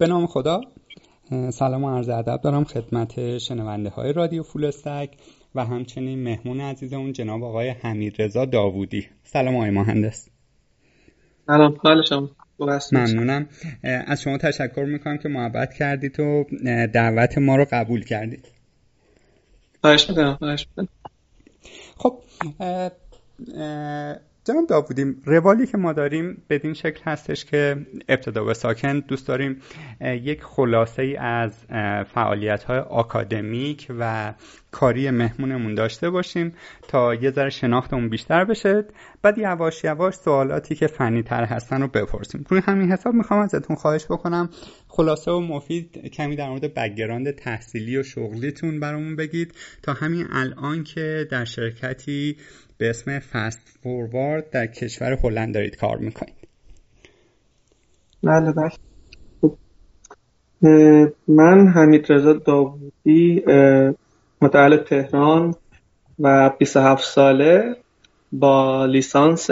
به نام خدا. سلام و عرض ادب دارم خدمت شنونده های رادیو فول استک و همچنین مهمون عزیزمون جناب آقای حمید رضا داوودی. سلام آقای مهندس. سلام حالشم ممنونم. از شما تشکر می‌کنم که محبت کردید و دعوت ما رو قبول کردید. خواهش می‌کنم خواهش می‌کنم. خب جناب داوودی روالی که ما داریم بدین شکل هستش که ابتدا به ساکن دوست داریم یک خلاصه ای از فعالیت های آکادمیک و کاری مهمونمون داشته باشیم تا یه ذره شناختمون بیشتر بشه. بعد یواش یواش سوالاتی که فنی تر هستن رو بپرسیم. روی همین حساب می‌خوام ازتون خواهش بکنم خلاصه و مفید کمی در مورد بگراند تحصیلی و شغلیتون برامون بگید. تا همین الان که در شرکتی به اسم فست فوروارد در کشور هلند دارید کار می‌کنید. بله بله. من حمید رضا داوودی متعلق تهران و 27 ساله با لیسانس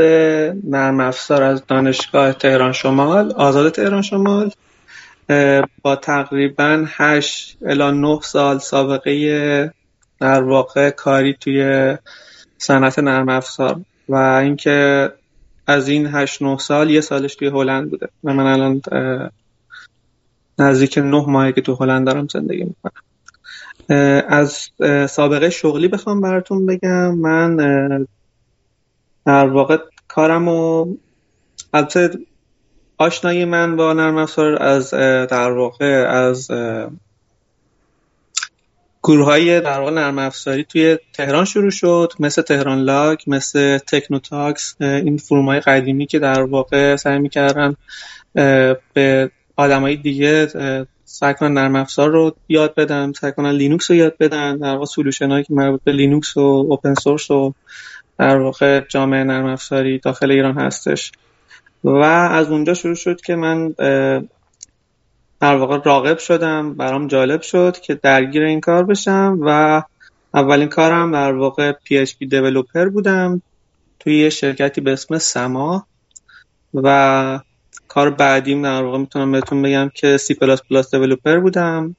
نرم افزار از دانشگاه تهران شمال آزاد تهران شمال با تقریبا 8 الی 9 سال سابقه در واقع کاری توی صنعت نرم افزار و اینکه از این هشت نه سال یه سالش توی هلند بوده و من الان نزدیک نه ماهی که تو هلند دارم زندگی می‌کنم. از سابقه شغلی بخوام براتون بگم. من در واقع کارم و البته آشنایی من با نرم افزار از در واقع از گروه های در واقع نرم توی تهران شروع شد. مثل تهران لاگ مثل تکنوتاکس این forum های قدیمی که در واقع سعی می‌کردن به آدمای دیگه سعی کنن نرم افزار رو یاد بدن سعی کنن لینوکس رو یاد بدن. در واقع solution هایی که مربوط به لینوکس و open source و در واقع جامعه نرم افزاری داخل ایران هستش. و از اونجا شروع شد که من در واقع راغب شدم برام جالب شد که درگیر این کار بشم و اولین کارم در واقع PHP developer بودم توی یه شرکتی به اسم سما و کار بعدیم در واقع می‌تونم بهتون بگم که C++ developer بودم.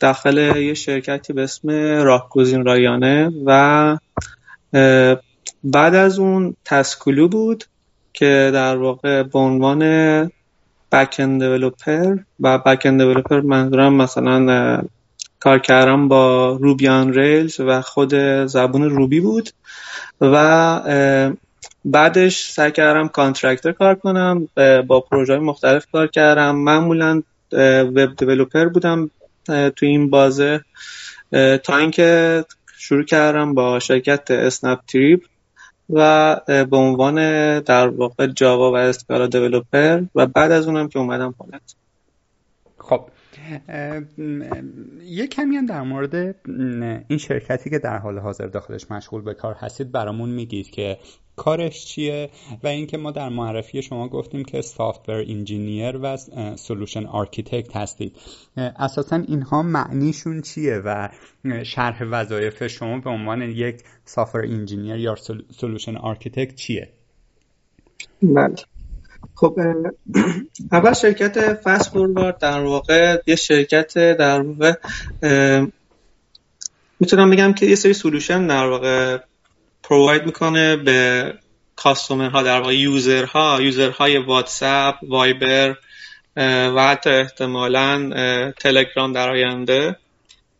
داخل یه شرکتی به اسم راهگزین رایانه و بعد از اون Taskulu بود که در واقع به عنوان backend developer و backend developer منظورم مثلا کار کردم با Ruby on Rails و خود زبون Ruby بود و بعدش سعی کردم contractor کار کنم با پروژه مختلف کار کردم. معمولا وب دیولپر بودم تو این بازه. تا اینکه شروع کردم با شرکت اسنپ تریپ و به عنوان در واقع Java و Scala developer و بعد از اونم که اومدم هلند خب یه کمی هم در مورد این شرکتی که در حال حاضر داخلش مشغول به کار هستید برامون میگید که کارش چیه و اینکه ما در معرفی شما گفتیم که software engineer و solution architect هستید. اساسا اینها معنیشون چیه و شرح وظایف شما به عنوان یک software engineer یا solution architect چیه؟ بله. خب اول شرکت فست فوروارد در واقع یه شرکت در واقع می‌تونم بگم که یه سری solution در واقع provide می‌کنه به customer ها در واقع user ها user های واتساپ وایبر و حتی احتمالا تلگرام در آینده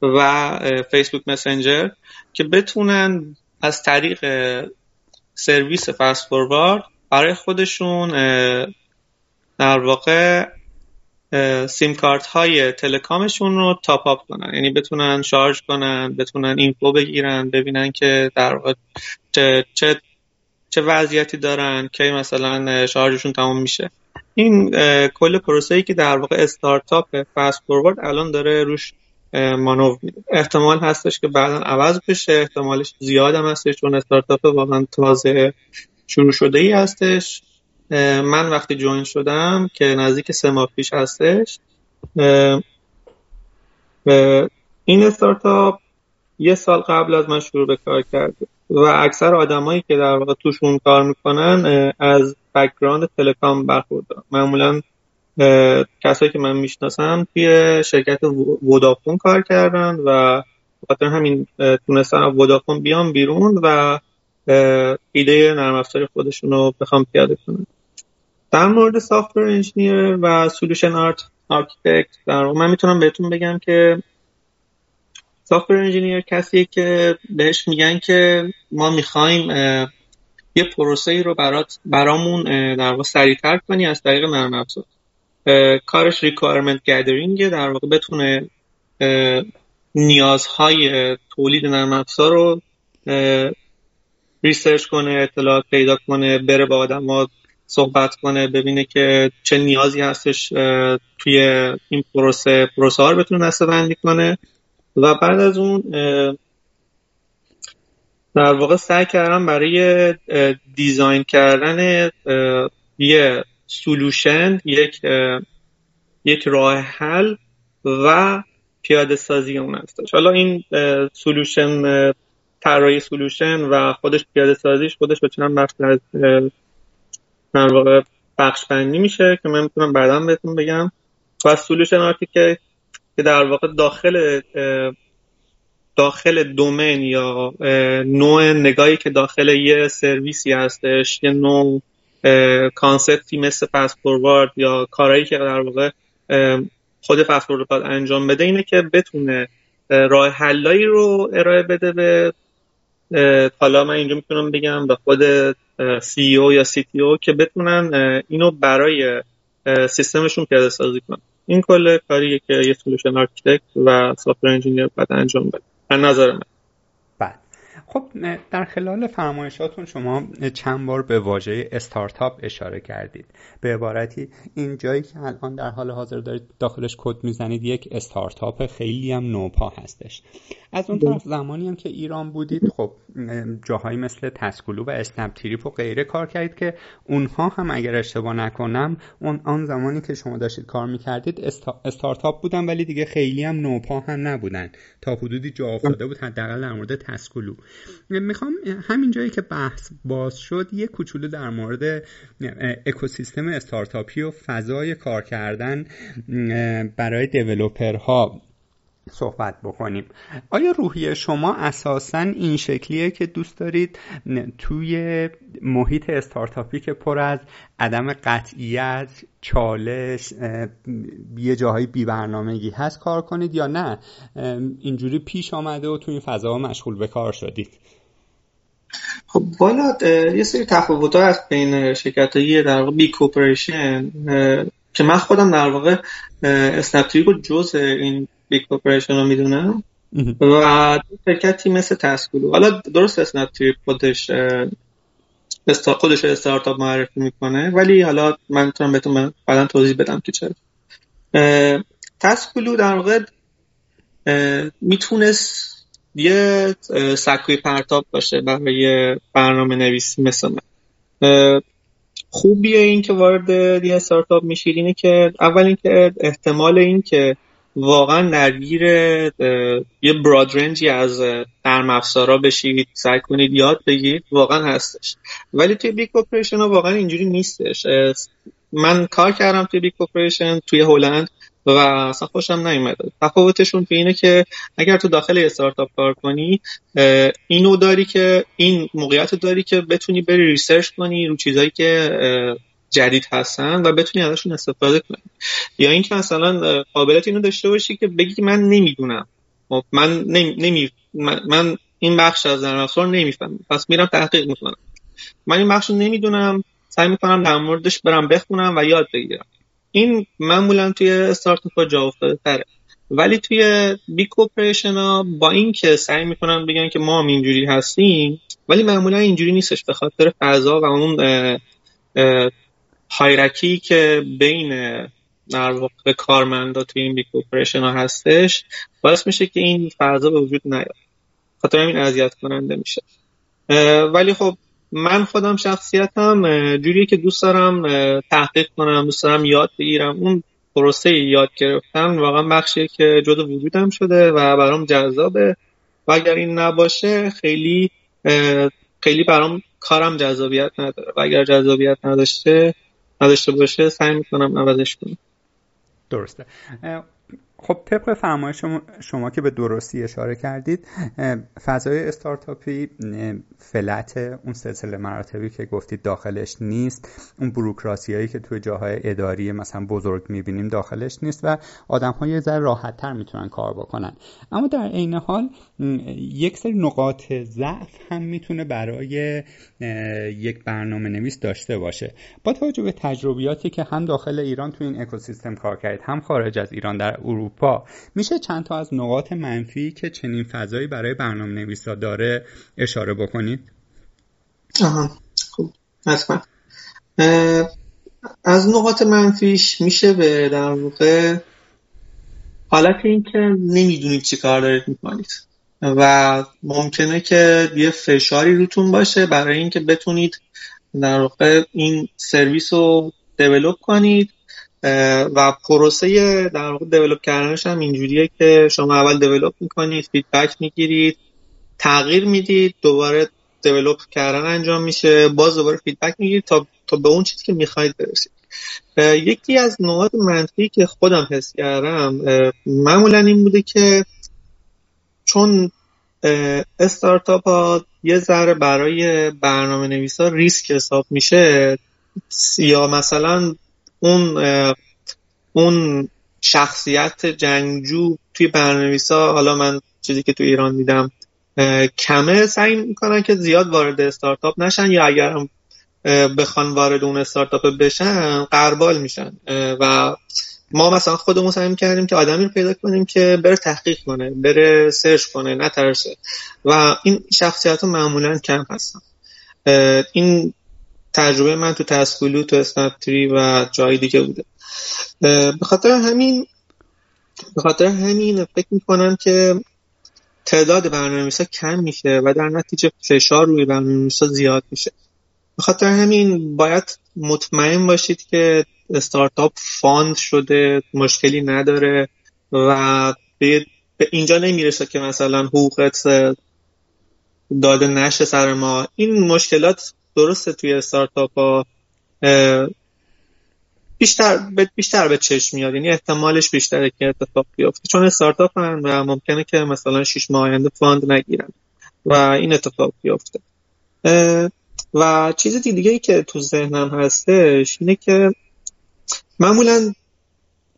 و فیسبوک مسنجر که بتونن از طریق سرویس فست فوروارد برای خودشون در واقع سیم کارت های telecom شون رو top up کنن. یعنی بتونن شارژ کنن بتونن info بگیرن ببینن که در واقع چه, چه, چه وضعیتی دارن که مثلا شارژشون تمام میشه. این کل پروسه ای که در واقع استارتاپ فست فوروارد الان داره روش مانور میده. احتمال هستش که بعدا عوض بشه. احتمالش زیاد هم هستش چون استارتاپ واقعا تازه شروع شده ای هستش من وقتی join شدم که نزدیک سه ماه پیش هستش این استارتاپ یه سال قبل از من شروع به کار کرده. و اکثر آدمایی که در واقع توشون کار می‌کنن از background telecom برخوردارن. معمولا کسایی که من می‌شناسم توی شرکت ودافون کار کردن و خاطر همین تونستن ودافون بیان بیرون و ایده نرم افزار خودشون رو بخوام پیاده کنن. در مورد software engineer و solution ar architect در من می‌تونم بهتون بگم که software engineer کسیه که بهش میگن که ما می‌خوایم یه پروسه ای رو برات برامون در واقع سریعتر کنی از طریق نرم افزار. کارش requirement gathering در واقع بتونه نیازهای تولید نرم افزار رو research کنه اطلاعات پیدا کنه بره با آدم صحبت کنه ببینه که چه نیازی هستش توی این پروسه. پروسه ها رو بتونه دسته بندی کنه. و بعد از اون در واقع سعی کردم برای design کردن یه solution یک یک راه حل و پیاده سازی اون هستش حالا این solution طراحی solution و خودش پیاده سازیش خودش به چند بخش از در واقع بخش بندی میشه که من می‌تونم بعدا بهتون بگم. و solution architect که در واقع داخل داخل domain یا نوع نگاهی که داخل یه سرویسی هستش یه نوع concept ی مثل forward یا کارهایی که در واقع خود فست فوروارد انجام بده اینه که بتونه راه حلایی رو ارائه بده به حالا من اینجا می‌تونم بگم به خود CEO یا CTO که بتونن اینو برای سیستمشون پیاده سازی کنن. این کل کاریه که یه solution architect و software engineer باید انجام بده. از نظر من. خب در خلال فرمایشاتون شما چند بار به واژه استارتاپ اشاره کردید. به عبارتی این جایی که الان در حال حاضر دارید داخلش کد می‌زنید یک استارتاپ خیلی هم نوپا هستش. از اون طرف زمانی هم که ایران بودید خب جاهایی مثل تسکولو و اسنپ تریپ و غیره کار کردید که اونها هم اگر اشتباه نکنم اون آن زمانی که شما داشتید کار می‌کردید استارتاپ بودن ولی دیگه خیلی هم نوپا هم نبودن. تا حدودی جا افتاده بود حداقل در مورد تسکولو. می‌خوام همین جایی که بحث باز شد یه کوچولو در مورد اکوسیستم استارتاپی و فضای کار کردن برای دیولوپرها. صحبت بکنیم. آیا روحی شما اساسا این شکلیه که دوست دارید؟ توی محیط استارتاپی که پر از عدم قطعیت چالش یه جاهای بی برنامگی هست کار کنید یا نه؟ اینجوری پیش آمده و توی این فضا مشغول به کار شدید. خب بالا یه سری تفاوت از بین شرکت در واقع big corporation که من خودم در واقع اسنپ رو جز این big corporation رو می‌دونم. و شرکتی مثل تسکولو حالا درست اسنپ خودش خودش استارتاپ معرفی می‌کنه. ولی حالا من می‌تونم بهتون بعدا توضیح بدم که چرا. تسکولو در واقع می‌تونست یه سکوی پرتاب باشه برای برنامه نویسی مثل من. خوبیه این که وارد یه استارتاپ میشید اینه که اول اینکه احتمال این که واقعا درگیر یه broad range ی از نرم افزارا بشید سعی کنید یاد بگیرید واقعا هستش. ولی توی big corporation ها واقعا اینجوری نیستش. من کار کردم توی big corporation توی هلند و اصلا خوشم نیومده تفاوتشون تو اینه که اگر تو داخل استارتاپ کار کنی اینو داری که این موقعیت داری که بتونی بری research کنی رو چیزایی که جدید هستن و بتونی ازشون استفاده کنی. یا اینکه مثلا قابلیت اینو داشته باشی که بگی من نمی‌دونم. خب، من نمی, من, این بخش از نرم افزار نمی‌فهمم. پس میرم تحقیق می‌کنم. من این بخش رو نمی‌دونم سعی می‌کنم در موردش برم بخونم و یاد بگیرم. این معمولا توی استارتاپ جا افتاده تره. ولی توی بی کوپریشن ها با اینکه سعی می‌کنن بگن که ما هم اینجوری هستیم ولی معمولا اینجوری نیستش. به خاطر فضا و اون هایرکی که بین در واقع کارمندا توی این بی کوپریشن ها هستش باعث میشه که این فضا به وجود نیاد. خاطر همین اذیت کننده میشه. ولی خب من خودم شخصیتم جوریه که دوست دارم تحقیق کنم دوست دارم یاد بگیرم. اون پروسه یاد گرفتن واقعا بخشیه که جدا وجودم شده و برام جذابه. و اگر این نباشه خیلی خیلی برام کارم جذابیت نداره. و اگر جذابیت نداشته نداشته باشه سعی می‌کنم عوضش کنم. درسته. خب طبق فرمایش شما, که به درستی اشاره کردید فضای استارتاپی فلت اون سلسله مراتبی که گفتید داخلش نیست اون بروکراسی هایی که توی جاهای اداری مثلا بزرگ می‌بینیم داخلش نیست و آدم های یه ذره راحت تر می‌تونن کار بکنن. اما در عین حال یک سری نقاط ضعف هم می‌تونه برای یک برنامه نویس داشته باشه. با توجه به تجربیاتی که هم داخل ایران تو این اکوسیستم کار کردید هم خارج از ایران در اروپا میشه چند تا از نقاط منفی که چنین فضایی برای برنامه نویسا داره اشاره بکنید؟ آها خوب حتما. از نقاط منفیش میشه به در واقع حالت این که نمی‌دونید چی کار دارید می‌کنید و ممکنه که یه فشاری روتون باشه برای اینکه بتونید در واقع این سرویس رو دیولوب کنید و پروسه در واقع دیولوب کردنش هم اینجوریه که شما اول دیولوب می‌کنید فیدبک می‌گیرید تغییر می‌دید دوباره دیولوب کردن انجام میشه باز دوباره فیدبک می‌گیرید تا تا به اون چیزی که می‌خواید برسید. یکی از نقاط منفی که خودم حس کردم معمولا این بوده که چون استارتاپ ها یه ذره برای برنامه نویسا ریسک حساب میشه یا مثلا اون اون شخصیت جنگجو توی برنامه حالا من چیزی که تو ایران دیدم کمه. سعی می‌کنن که زیاد وارد استارتاپ نشن یا اگر هم بخوان وارد اون استارتاپ بشن قربال میشن. و ما مثلا خودمون سعی کردیم که آدمی رو پیدا کنیم که بره تحقیق کنه بره سرچ کنه نترسه. و این شخصیت معمولا کم هستن. این تجربه من تو تسکولو تو اسنپتری و جای دیگه بوده. به خاطر همین به خاطر همین فکر می‌کنم که تعداد برنامه‌نویسا کم میشه و در نتیجه فشار روی برنامه‌نویسا زیاد میشه. به خاطر همین باید مطمئن باشید که استارتاپ فاند شده مشکلی نداره و به اینجا نمی‌رسه که مثلا حقوقت داده نشه سر ما. این مشکلات درسته توی استارتاپ ها بیشتر بیشتر به چشم میاد. یعنی احتمالش بیشتره که اتفاق بیفته. چون استارتاپ و ممکنه که مثلا 6 ماه آینده فاند نگیرن و این اتفاق بیفته. و چیز دیگه ای که تو ذهنم هستش اینه که معمولا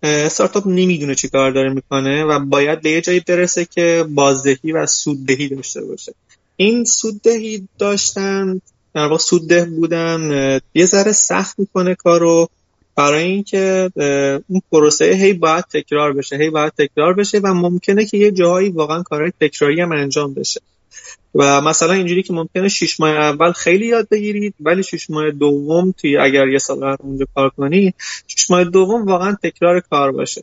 استارتاپ نمی‌دونه چی کار داره می‌کنه و باید به یه جایی برسه که بازدهی و سوددهی داشته باشه. این سوددهی داشتن در واقع سودده بودن یه ذره سخت می‌کنه کارو برای اینکه اون پروسه هی باید تکرار بشه هی باید تکرار بشه و ممکنه که یه جاهایی واقعا کارهای تکراری هم انجام بشه. و مثلا اینجوری که ممکنه شش ماه اول خیلی یاد بگیرید ولی شش ماه دوم توی اگر یه سال قرار اونجا کار کنی شش ماه دوم واقعا تکرار کار باشه.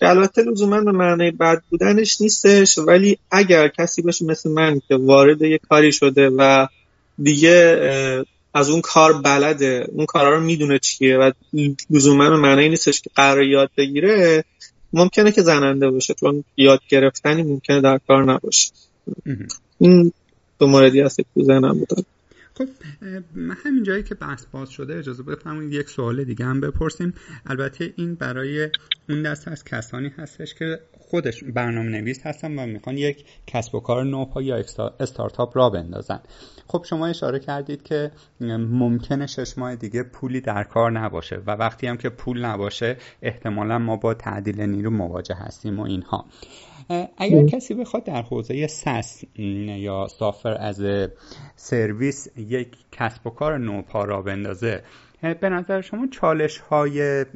که البته لزوما به معنی بد بودنش نیستش ولی اگر کسی باشه مثل من که وارد یه کاری شده و دیگه از اون کار بلده. اون کارا رو می‌دونه چیه و لزوما به معنی نیستش که قرار یاد بگیره. ممکنه که زننده باشه چون یاد گرفتنی ممکنه در کار نباشه. این دو موردی هست که ذهنم بود. خب همین جایی که بحث باز شده اجازه بفرمایید یک سوال دیگه هم بپرسیم. البته این برای اون دست از کسانی هستش که خودش برنامه نویس هستن و می‌خوان یک کسب و کار نوپا یا استارتاپ را بندازن. خب شما اشاره کردید که ممکنه شش ماه دیگه پولی در کار نباشه و وقتی هم که پول نباشه احتمالا ما با تعدیل نیرو مواجه هستیم و اینها. اگر کسی بخواد در حوزه سس یا سافر از سرویس یک کسب و کار نوپا را بندازه به نظر شما چالش های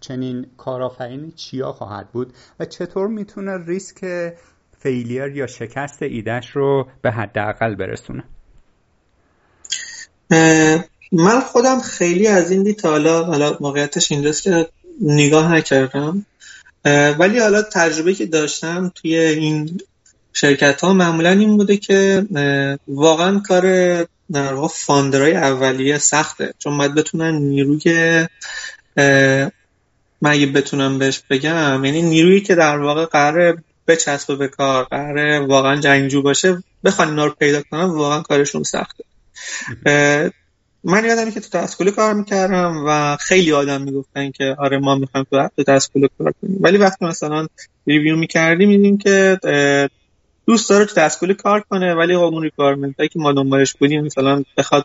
چنین کارآفرینی چیا خواهد بود و چطور می‌تونه ریسک فیلیر یا شکست ایدهش رو به حداقل برسونه؟ من خودم خیلی از این دید حالا حالا موقعیتش اینجاست که نگاه نکردم. ولی حالا تجربه که داشتم توی این شرکت ها معمولا این بوده که واقعا کار در واقع فاندرهای اولیه سخته. چون باید بتونن نیروی من اگه بتونم بهش بگم یعنی نیرویی که در واقع قرار بچسبه به کار قرار واقعا جنگجو باشه بخوان اینا رو پیدا کنن واقعا کارشون سخته. من یادم که تو تسکول کار می‌کردم و خیلی آدم می‌گفتن که آره ما می‌خوایم تو تسکول کار کنیم. ولی وقتی مثلا review می‌کردیم می‌دیدیم که دوست داره تو تسکول کار کنه ولی خب اون requirement که ما دنبالش بودیم مثلا بخواد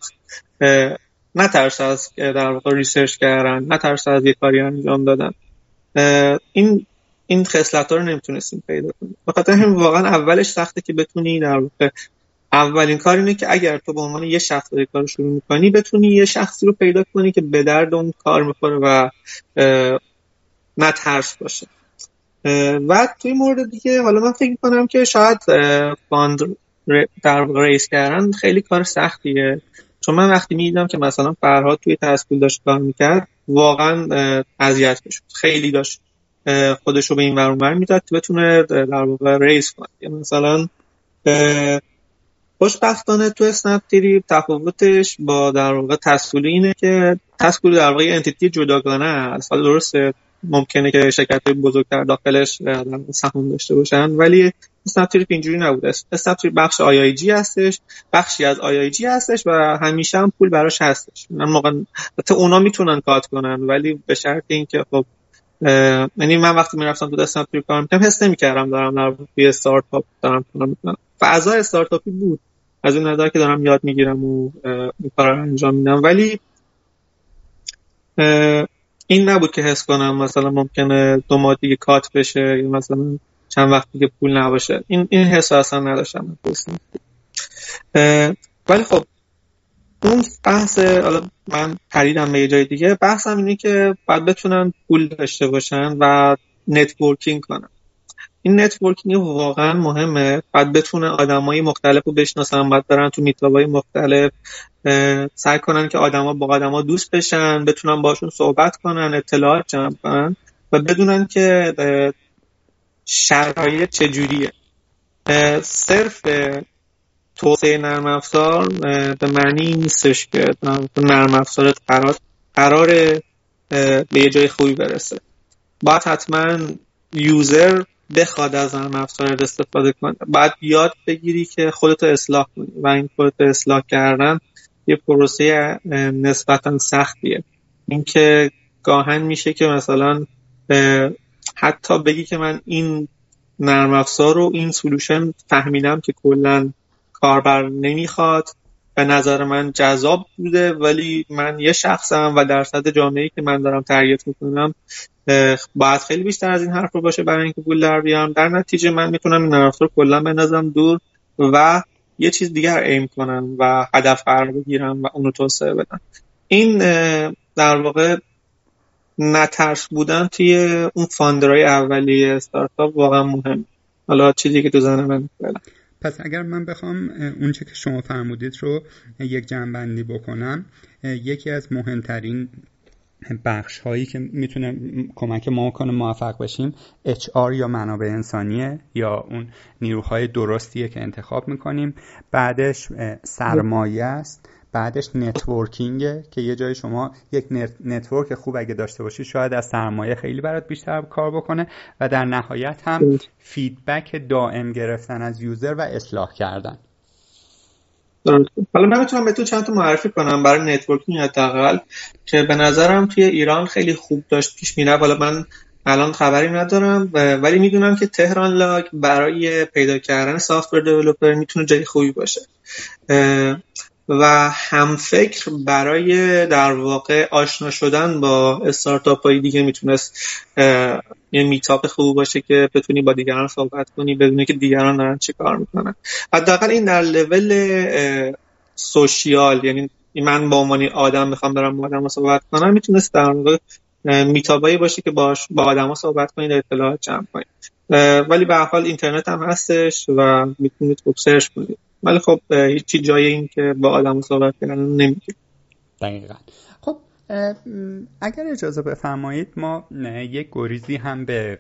نترس از در واقع research کردن نترس از یه کاری انجام دادن. این این خصلت رو نمی‌تونستیم پیدا کنیم. بخاطر همین واقعا اولش سخته که بتونی در واقع اولین کار اینه که اگر تو به عنوان یه شخص داری کار شروع می‌کنی بتونی یه شخصی رو پیدا کنی که به درد اون کار می‌خوره و نترس باشه. و توی مورد دیگه حالا من فکر کنم که شاید fund در raise کردن خیلی کار سختیه. چون من وقتی می‌دیدم که مثلا فرهاد توی تسکول داشت کار می‌کرد واقعا اذیت می‌شد. خیلی داشت خودش رو به این ور می‌داد که بتونه در واقع raise کنه. مثلا خوشبختانه تو اسنپ تریپ تفاوتش با در واقع تسکول اینه که تسکول در واقع entity جداگانه است. حالا درسته؟ ممکنه که شرکت بزرگتر داخلش سهام داشته باشن. ولی اسنپ اینجوری نبوده اسنپ بخش IIG هستش بخشی از IIG هستش و همیشه هم پول براش هستش. من موقع حتی اونا می‌تونن cut کنن ولی به شرط اینکه خب یعنی من وقتی می‌رفتم تو اسنپ تریپ کار می‌کنم حس نمی‌کردم دارم در توی استارتاپ دارم کار می‌کنم. فضا استارتاپی بود. از این نظر که دارم یاد می‌گیرم و این کار رو انجام میدم. ولی این نبود که حس کنم مثلا ممکنه دو ماه دیگه cut بشه یا مثلا چند وقت دیگه پول نباشه. این این حس اصلا نداشتم. ولی خب اون بحث حالا من پریدم به یه جای دیگه بحثم اینه که باید بتونن پول داشته باشن و networking کنن. این networking واقعا مهمه. باید بتونه آدمای مختلف رو بشناسن باید برن تو meetup های مختلف سعی کنن که آدما با آدما دوست بشن بتونن باشون صحبت کنن اطلاعات جمع کنن و بدونن که شرایط چجوریه. صرف توسعه نرم افزار به معنی نیستش که نرم افزار قرار قرار به یه جای خوبی برسه. باید حتما یوزر بخواد از نرم افزار استفاده کنه. باید یاد بگیری که خودتو اصلاح کنی. و این خودتو اصلاح کردن یه پروسه نسبتا سختیه. اینکه گاهن میشه که مثلا حتی بگی که من این نرم افزار رو این سلوشن فهمیدم که کلا کاربر نمی‌خواد. به نظر من جذاب بوده ولی من یه شخصم و درصد جامعه که من دارم تربیت می‌کنم باید خیلی بیشتر از این حرف رو باشه برای اینکه پول در بیارم. در نتیجه من می‌تونم این نرم افزار کلا بندازم دور و یه چیز دیگر ایم کنم و هدف قرار بگیرم و اونو توسعه بدم. این در واقع نترس بودن توی اون فاندرهای اولیه استارتاپ واقعا مهم. حالا چیزی که تو زنه من پس اگر من بخوام اونچه که شما فرمودید رو یک جنبندی بکنم یکی از مهمترین بخش هایی که می‌تونه کمک ما کنه موفق بشیم HR یا منابع انسانیه یا اون نیروهای درستیه که انتخاب می‌کنیم. بعدش سرمایه است. بعدش networking ه که یه جای شما یک network خوب اگه داشته باشی شاید از سرمایه خیلی برات بیشتر کار بکنه و در نهایت هم feedback دائم گرفتن از user و اصلاح کردن. حالا من می‌تونم به تو چند تا معرفی کنم برای networking حداقل که به نظرم توی ایران خیلی خوب داشت پیش میره حالا من الان خبری ندارم ولی می‌دونم که تهران لاگ برای پیدا کردن سافتور دیولپر می‌تونه جای خوبی باشه. و هم فکر برای در واقع آشنا شدن با استارتاپ های دیگه می‌تونست یه میتاپ خوب باشه که بتونی با دیگران صحبت کنی بدونی که دیگران دارن چی کار می‌کنن. حداقل این در لول سوشیال یعنی من با عنوان آدم می‌خوام برم با آدم صحبت کنم می‌تونست در واقع میتابایی باشه که باش با آدما صحبت کنید اطلاعات جمع کنید ولی به حال اینترنت هم هستش و می‌تونید خوب سرچ کنید. ولی خب هیچی جای این که با آدم صحبت کردن نمی‌گیره دقیقا. خب اگر اجازه بفرمایید ما یک گریزی هم به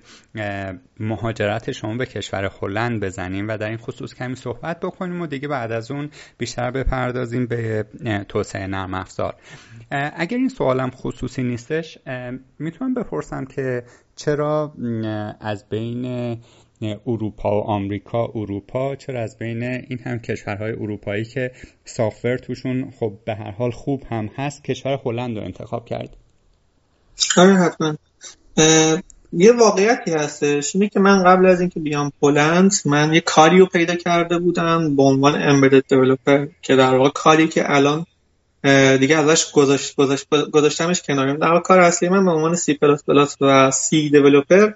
مهاجرت شما به کشور هلند بزنیم و در این خصوص کمی صحبت بکنیم و دیگه بعد از اون بیشتر بپردازیم به توسعه نرم افزار. اگر این سوالم خصوصی نیستش می‌تونم بپرسم که چرا از بین اروپا و آمریکا اروپا چرا از بین این هم کشورهای اروپایی که سافتور توشون خب به هر حال خوب هم هست کشور هلند رو انتخاب کرد؟ آره حتما. یه واقعیتی هستش. اینه که من قبل از اینکه بیام پولند من یه کاری رو پیدا کرده بودم به عنوان امبدد دیولپر که در واقع کاری که الان دیگه ازش گذاشت گذاشت گذاشتمش کنار. در واقع کار اصلی من به عنوان سی پلاس پلاس و C developer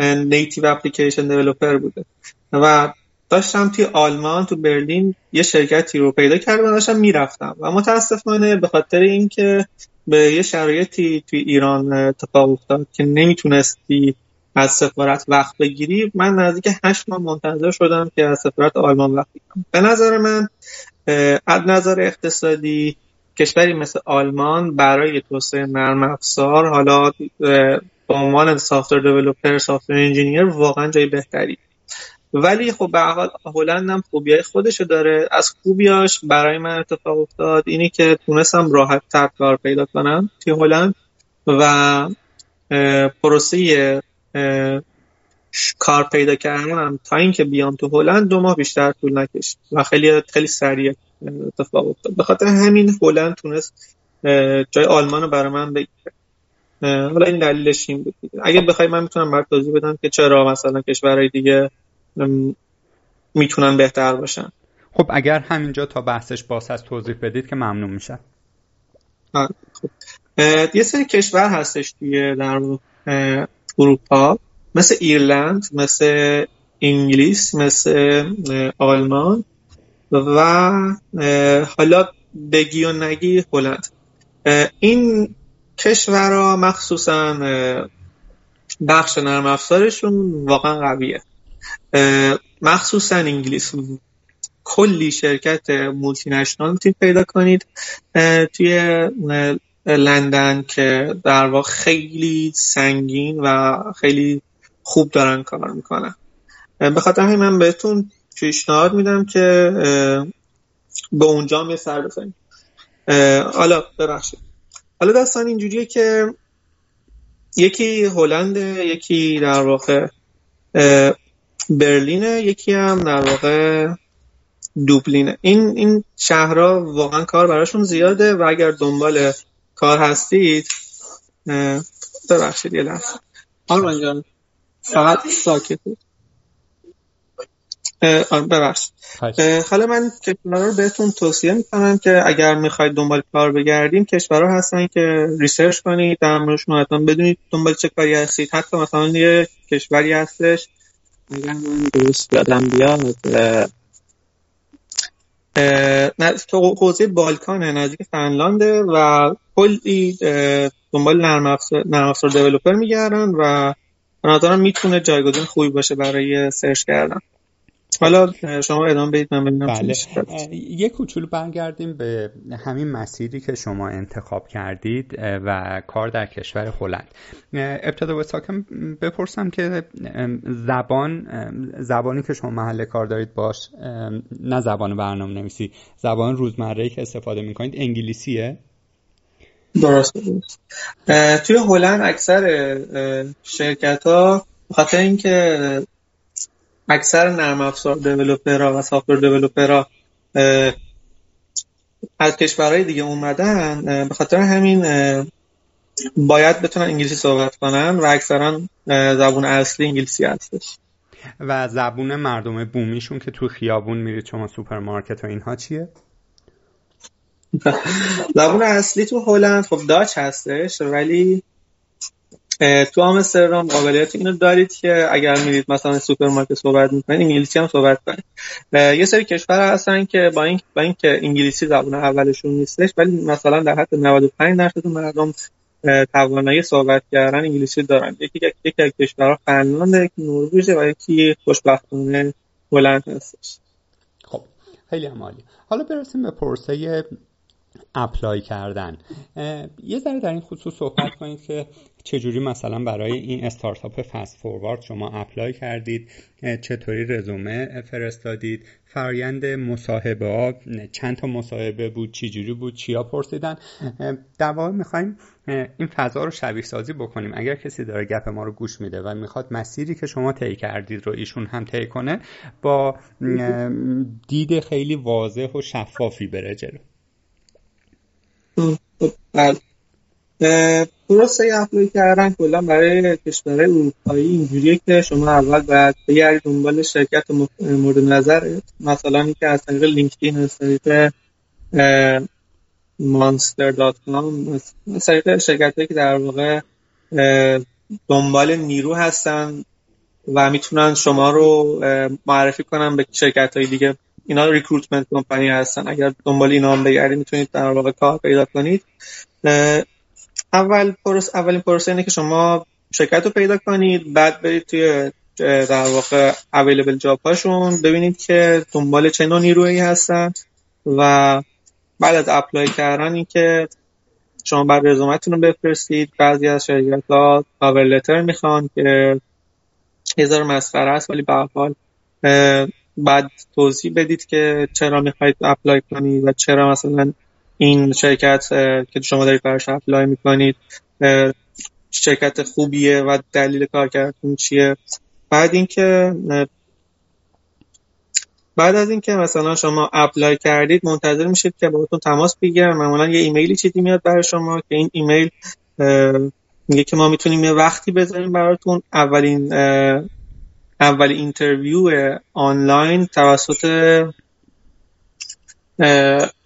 native application developer بوده. و داشتم توی آلمان تو برلین یه شرکتی رو پیدا کرده و داشتم می‌رفتم. و متاسفانه به خاطر اینکه به یه شرایطی توی ایران اتفاق افتاد که نمی‌تونستی از سفارت وقت بگیری من نزدیک هشت ماه منتظر شدم که از سفارت آلمان وقت بگیرم. به نظر من از نظر اقتصادی کشوری مثل آلمان برای توسعه نرم افزار حالا به عنوان سافتور دیولپر سافتور انجینیر واقعا جای بهتری. ولی خب به حال هلند هم خوبیای خودشو داره. از خوبیاش برای من اتفاق افتاد اینی که تونستم راحت تر کار پیدا کنم توی هلند و پروسه کار پیدا کردم تا اینکه بیام تو هلند دو ماه بیشتر طول نکشید و خیلی خیلی سریع اتفاق افتاد. به خاطر همین هلند تونست جای آلمان رو برای من بگیره. حالا این دلیلش این بود. اگه بخوای من می‌تونم برات توضیح بدم که چرا مثلا کشورهای دیگه می‌تونن بهتر باشن. خب اگر همینجا تا بحثش باز هست توضیح بدید که ممنون میشم. خب. یه سری کشور هستش توی در اروپا. مثل ایرلند مثل انگلیس مثل آلمان و حالا بگی و نگی هلند. این کشورها مخصوصا بخش نرم افزارشون واقعا قویه. مخصوصا انگلیس. کلی شرکت مولتی نشنال پیدا کنید توی لندن که در واقع خیلی سنگین و خیلی خوب دارن کار می‌کنن. به خاطر همین من بهتون پیشنهاد میدم که به اونجا می سر بزنیم حالا ببخشید. حالا داستان اینجوریه که یکی هلند یکی در واقع برلینه یکی هم در واقع دوبلینه این این شهرها واقعا کار براشون زیاده و اگر دنبال کار هستید ببخشید یه لحظه. آرمان جان فقط ساکت ببخشید حالا من کشورها رو بهتون توصیه می‌کنم که اگر می‌خواید دنبال کار بگردیم کشورها هستن که ریسرچ کنید در موردشون حتما بدونید دنبال چه کاری هستید. حتی مثلا یه کشوری هستش. اگر من درست یادم بیاد تو حوزه بالکانه نزدیک فنلانده و کلی دنبال نرم افزار دیولپر میگردن و به می‌تونه جایگزین خوبی باشه برای سرچ کردن. حالا شما ادامه بدید من ببینم بله. یه کوچولو برگردیم به همین مسیری که شما انتخاب کردید و کار در کشور هلند. ابتدا به ساکن بپرسم که زبان زبانی که شما محل کار دارید باش نه زبان برنامه نویسی زبان روزمره که استفاده می‌کنید انگلیسیه؟ درست. توی هلند اکثر شرکت ها خاطر اینکه اکثر نرم افزار developer ها و software developer ها از کشورهای دیگه اومدن به خاطر همین باید بتونن انگلیسی صحبت کنن و اکثرا زبون اصلی انگلیسی هستش و زبون مردم بومیشون که تو خیابون میرید شما سوپرمارکت و اینها چیه؟ زبون اصلی تو هلند خب Dutch هستش ولی تو آمستردام قابلیت اینو دارید که اگر میرید مثلا سوپرمارکت صحبت می‌کنید انگلیسی هم صحبت کنید. یه سری کشور هستن که با این با اینکه انگلیسی زبان اولشون نیستش ولی مثلا در حد 95 درصد مردم توانایی صحبت کردن انگلیسی دارن. یکی یکی از کشورها فنلاند یکی نروژ و یکی خوشبختانه هلند هستش. خب خیلی عالی. حالا برسیم به پروسه apply کردن. یه ذره در این خصوص صحبت کنید که چجوری مثلا برای این استارتاپ فست فوروارد شما apply کردید چطوری رزومه فرستادید فرایند مصاحبه ها چند تا مصاحبه بود چجوری بود چیا پرسیدن. در واقع می‌خوایم این فضا رو شبیه سازی بکنیم. اگر کسی داره گپ ما رو گوش میده و می‌خواد مسیری که شما طی کردید رو ایشون هم طی کنه با دید خیلی واضح و شفافی بره جلو. بله. پروسه apply کردن. کلا برای کشورهای اروپایی اینجوریه که شما اول باید بگردید دنبال شرکت مورد نظر. مثلا اینکه از طریق لینکدین از طریق Monster.com شرکت که در واقع دنبال نیرو هستن و می‌تونن شما رو معرفی کنن به شرکت های دیگه. اینا recruitment company هستن. اگر دنبال اینا هم بگردید می‌تونید در واقع کار پیدا کنید. اول پروسه اولین پروسه اینه که شما شرکت رو پیدا کنید بعد برید توی در واقع available job هاشون ببینید که دنبال چه نوع نیرویی هستن و بعد از apply کردن اینکه شما باید رزومتون رو بفرستید. بعضی از شرکت ها cover letter می‌خوان که هزار مسخره است ولی به هر حال باید توضیح بدید که چرا می‌خواید apply کنید و چرا مثلا این شرکت که شما دارید براش apply می‌کنید شرکت خوبیه و دلیل کار کردن چیه. بعد اینکه بعد از اینکه مثلا شما apply کردید منتظر میشید که باهاتون تماس بگیرن. معمولا یه ایمیلی چیزی میاد برای شما که این ایمیل میگه که ما می‌تونیم یه وقتی بذاریم براتون. اولین اولین interview آنلاین توسط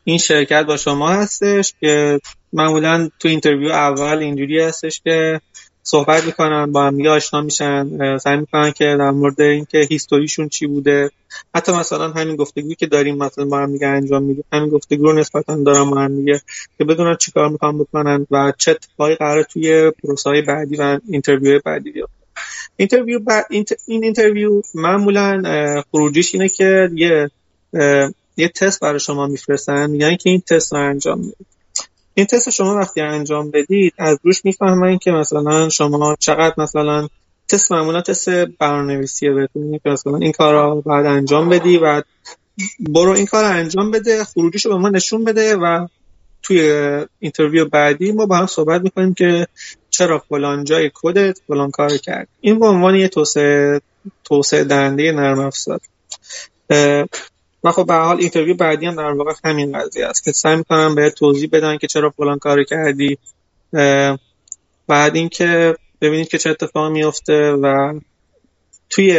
این شرکت با شما هستش که معمولا تو interview اول اینجوری هستش که صحبت می‌کنن با هم آشنا میشن سعی می‌کنن که در مورد اینکه history شون چی بوده. حتی مثلا همین گفتگویی که داریم مثلا با هم دیگه انجام میدیم همین گفتگو رو نسبتا دارم با هم دیگه که بدونن چیکار می‌خوان بکنن و چه اتفاقی قراره توی پروسه بعدی و interview بعدی بیفته. interview این interview معمولا خروجیش اینه که یه یه تست برای شما میفرستن میگن که این تست رو انجام بدید. این تست شما وقتی انجام بدید از روش می‌فهمن که مثلا شما چقدر مثلا تست معمولا تست برنامه‌نویسیه بهتون که مثلا این کار رو باید انجام بدی و برو این کار انجام بده خروجیشو به ما نشون بده و توی interview بعدی ما با هم صحبت می‌کنیم که چرا فلان جای کدت فلان کار کرد. این به عنوان یه توسعه توسعه دهنده نرم افزار. و خب به هر حال interview بعدی هم در واقع همین قضیه است که سعی می‌کنم به توضیح بدن که چرا فلان کار کردی. بعد اینکه ببینید که چه اتفاق میفته و توی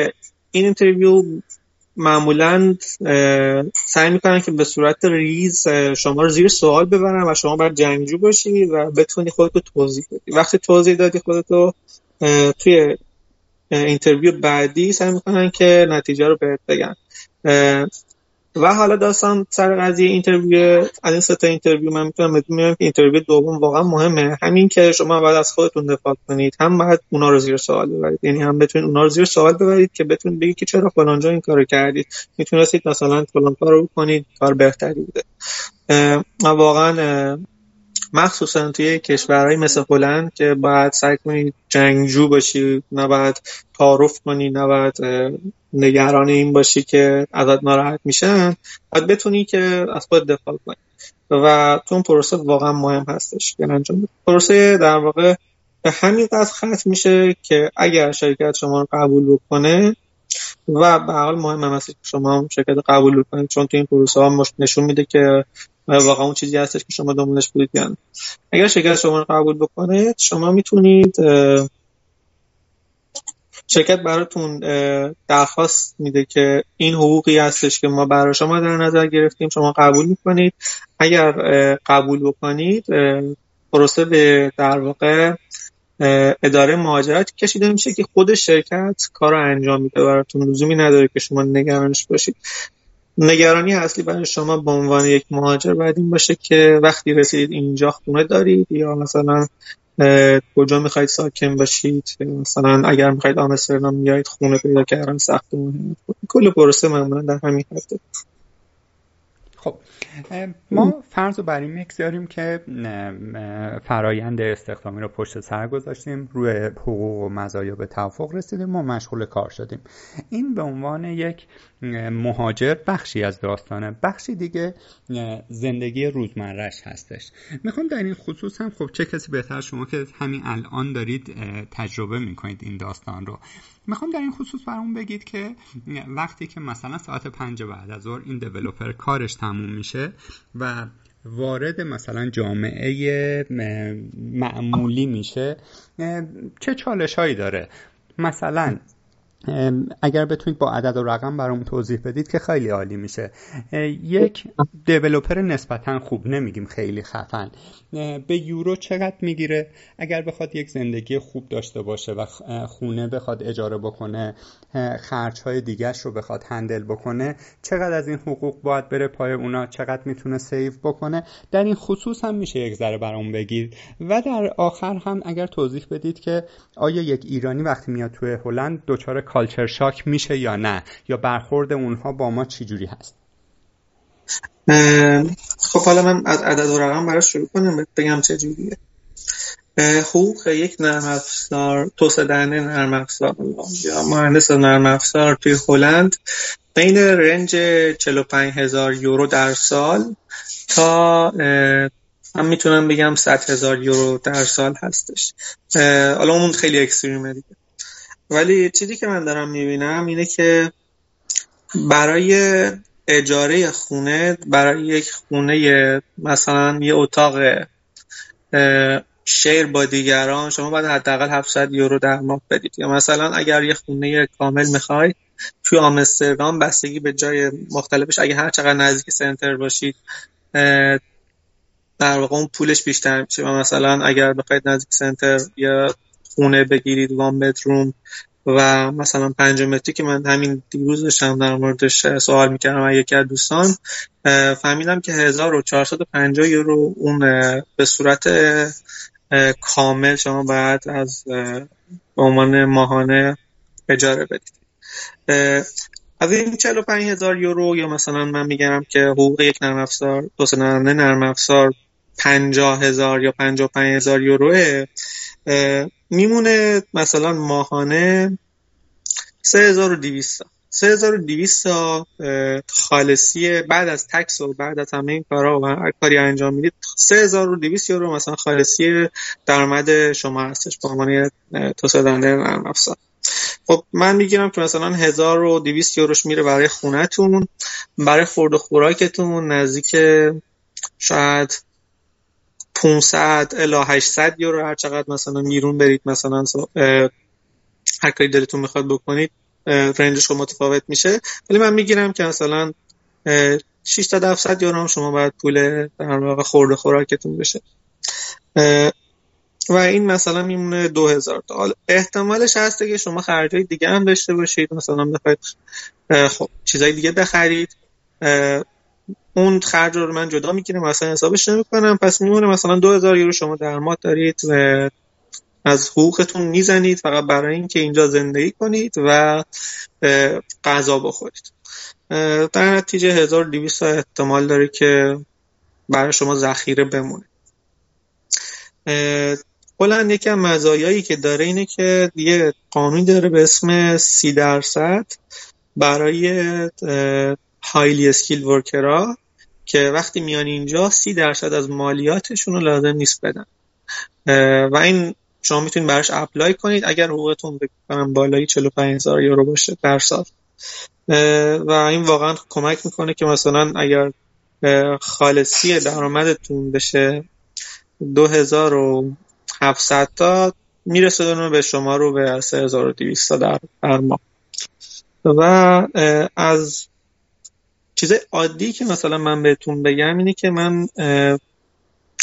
این interview معمولا سعی می‌کنن که به صورت ریز شما رو زیر سوال ببرن و شما باید جنگجو باشی و بتونی خودتو توضیح بدی. وقتی توضیح دادی خودتو توی interview بعدی سعی می‌کنن که نتیجه رو بهت بگن. و حالا داستان سر قضیه interview از این سه تا interview من می‌تونم بهتون میگم که interview دوم واقعا مهمه. همین که شما باید از خودتون دفاع کنید هم باید اونا رو زیر سوال ببرید. یعنی هم بتونید اونا رو زیر سوال ببرید که بتونید بگید که چرا فلانجا این کارو کردید. می‌تونستید مثلا فلان کارو کنید کار بهتری بوده. واقعا مخصوصا توی کشورهای مثل هلند که باید سعی کنید جنگجو باشی نه باید تعارف کنی نه باید نگران این باشی که ازت ناراحت میشن. باید بتونی که از خود دفاع کنی. و تو اون پروسه واقعا مهم هستش. که انجام پروسه در واقع به همین قصد ختم میشه که اگر شرکت شما رو قبول بکنه و به حال مهم هم هست شما هم شرکت قبول بکنید. چون تو این پروسه ها نشون میده که واقعا اون چیزی هستش که شما دنبالش بودید یعنی اگر شرکت شما رو قبول بکنه شما می‌تونید شرکت براتون درخواست میده که این حقوقی هستش که ما برای شما در نظر گرفتیم شما قبول می‌کنید. اگر قبول بکنید پروسه به در واقع اداره مهاجرت کشیده میشه که خود شرکت کار رو انجام میده. براتون لزومی نداره که شما نگرانش باشید. نگرانی اصلی برای شما به عنوان یک مهاجر باید این باشه که وقتی رسیدید اینجا خونه دارید یا مثلا کجا می‌خواید ساکن باشید؟ مثلا اگر می‌خواید آمستردام میایید خونه پیدا کردن سخت کل پروسه معمولا در همین حده خب ما فرض رو بر این می‌گذاریم که فرایند استخدامی رو پشت سر گذاشتیم روی حقوق و مزایا به توافق رسیدیم ما مشغول کار شدیم. این به عنوان یک مهاجر بخشی از داستانه بخشی دیگه زندگی روزمرش هستش. می‌خوام در این خصوص هم خب چه کسی بهتر شما که همین الان دارید تجربه می‌کنید این داستان رو. می‌خوام در این خصوص برامون بگید که وقتی که مثلا ساعت پنج بعد از ظهر این دیولوپر کارش تموم میشه و وارد مثلا جامعه معمولی میشه چه چالش هایی داره؟ مثلا اگر بتونید با عدد و رقم برام توضیح بدید که خیلی عالی میشه. یک دیولوپر نسبتا خوب نمیگیم خیلی خفن. به یورو چقدر می‌گیره؟ اگر بخواد یک زندگی خوب داشته باشه و خونه بخواد اجاره بکنه خرج های دیگرش رو بخواد هندل بکنه چقدر از این حقوق باید بره پای اونا؟ چقدر می‌تونه save بکنه؟ در این خصوص هم میشه یک ذره برام بگید. و در آخر هم اگر توضیح بدید که آیا یک ایرانی وقتی میاد توی هلند دچار culture shock میشه یا نه؟ یا برخورد اونها با ما چجوری هست؟ خب حالا من از عدد و رقم براش شروع کنم بگم چه جوریه. حقوق یک نرم افزار توسعه دهنده نرم افزار. یا مهندس نرم افزار توی هلند بین رنج 45 هزار یورو در سال تا من می‌تونم بگم 100 هزار یورو در سال هستش. حالا اون خیلی اکستریمه دیگه. ولی چیزی که من دارم می‌بینم اینه که برای اجاره خونه برای یک خونه مثلا یه اتاق شیر با دیگران شما باید حداقل 700 یورو در ماه بدید. یا مثلا اگر یه خونه کامل می‌خوای توی آمستردام بستگی به جای مختلفش اگه هر چقدر نزدیک سنتر باشید در واقع اون پولش بیشتر میشه. و مثلا اگر بخواید نزدیک سنتر یا خونه بگیرید وان بدروم و مثلا پنج متری که من همین دیروز داشتم در موردش سوال می‌کردم یکی از دوستان فهمیدم که 1450 یورو اون به صورت کامل شما باید از به عنوان ماهانه اجاره بدید. از این 45 هزار یورو یا مثلا من میگم که حقوق یک نرم افزار توسعه نرم افزار 50 هزار یا 55 هزار یوروه میمونه مثلا ماهانه 3200 3200 خالصی بعد از تکس و بعد از همه این کارا و هر کاری انجام می‌دید 3200 یورو مثلا خالصی درآمد شما هستش به عنوان توسعه نرم افزار. خب من می‌گیرم که مثلا 1200 یوروش میره برای خونتون برای خورد و خوراکتون نزدیک شاید 500 الی 800 یورو هر چقدر مثلا میرون برید مثلا هر کاری دلتون می‌خواد بکنید رنجش متفاوت میشه. ولی من می‌گیرم که مثلا 6 تا 700 یورو هم شما باید پول در واقع خورده خوراکتون بشه. و این مثلا میمونه 2000 تا. احتمالش هسته که شما خرجای دیگه هم داشته باشید مثلا بخواید خب چیزای دیگه بخرید. اون خرج رو من جدا می‌گیرم مثلا حسابش نمی‌کنم. پس میمونه مثلا 2000 یورو شما در دارید و از حقوقتون می‌زنید فقط برای اینکه اینجا زندگی کنید و غذا بخورید. در نتیجه 1200 احتمال داره که برای شما ذخیره بمونه. هلند یکی از مزایایی که داره اینه که یه قانونی داره به اسم سی درصد برای هایلی اسکیل ورکرها که وقتی میان اینجا سی درصد از مالیاتشون رو لازم نیست بدن. و این شما می‌تونید براش اپلای کنید اگر حقوقتون بکنم بالایی 45 هزار یورو باشه در سال. و این واقعا کمک می‌کنه که مثلا اگر خالصی درآمدتون بشه 2700 تا می‌رسه به شما رو به 3200 در ماه. و از چیز عادی که مثلا من بهتون بگم اینه که من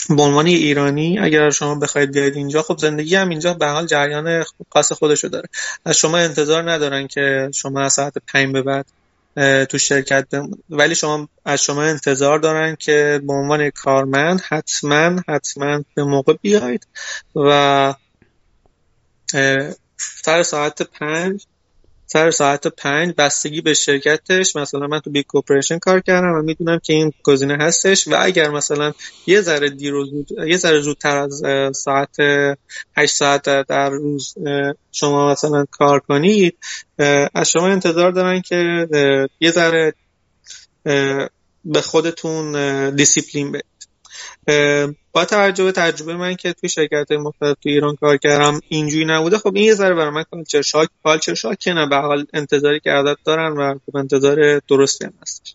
به عنوان ایرانی اگر شما بخواید بیاید اینجا خب زندگی هم اینجا به هر حال جریان خاص خودشو داره. از شما انتظار ندارن که شما از ساعت پنج به بعد تو شرکت بمونید ولی شما از شما انتظار دارن که به عنوان کارمند حتما حتما به موقع بیاید و سر ساعت پنج سر ساعت پنج بستگی به شرکتش. مثلا من تو big corporation کار کردم و می‌دونم که این گزینه هستش و اگر مثلا یه ذره دیر یه ذره زودتر از ساعت 8 ساعت در روز شما مثلا کار کنید از شما انتظار دارن که یه ذره به خودتون دیسیپلین با توجه به تجربه من که توی شرکت مختلف تو ایران کار کردم اینجوری نبوده. خب این یه ذره برای من culture shock culture shock که نه به هر حال انتظاری که عادت دارن و خب انتظار درستی هم هستش.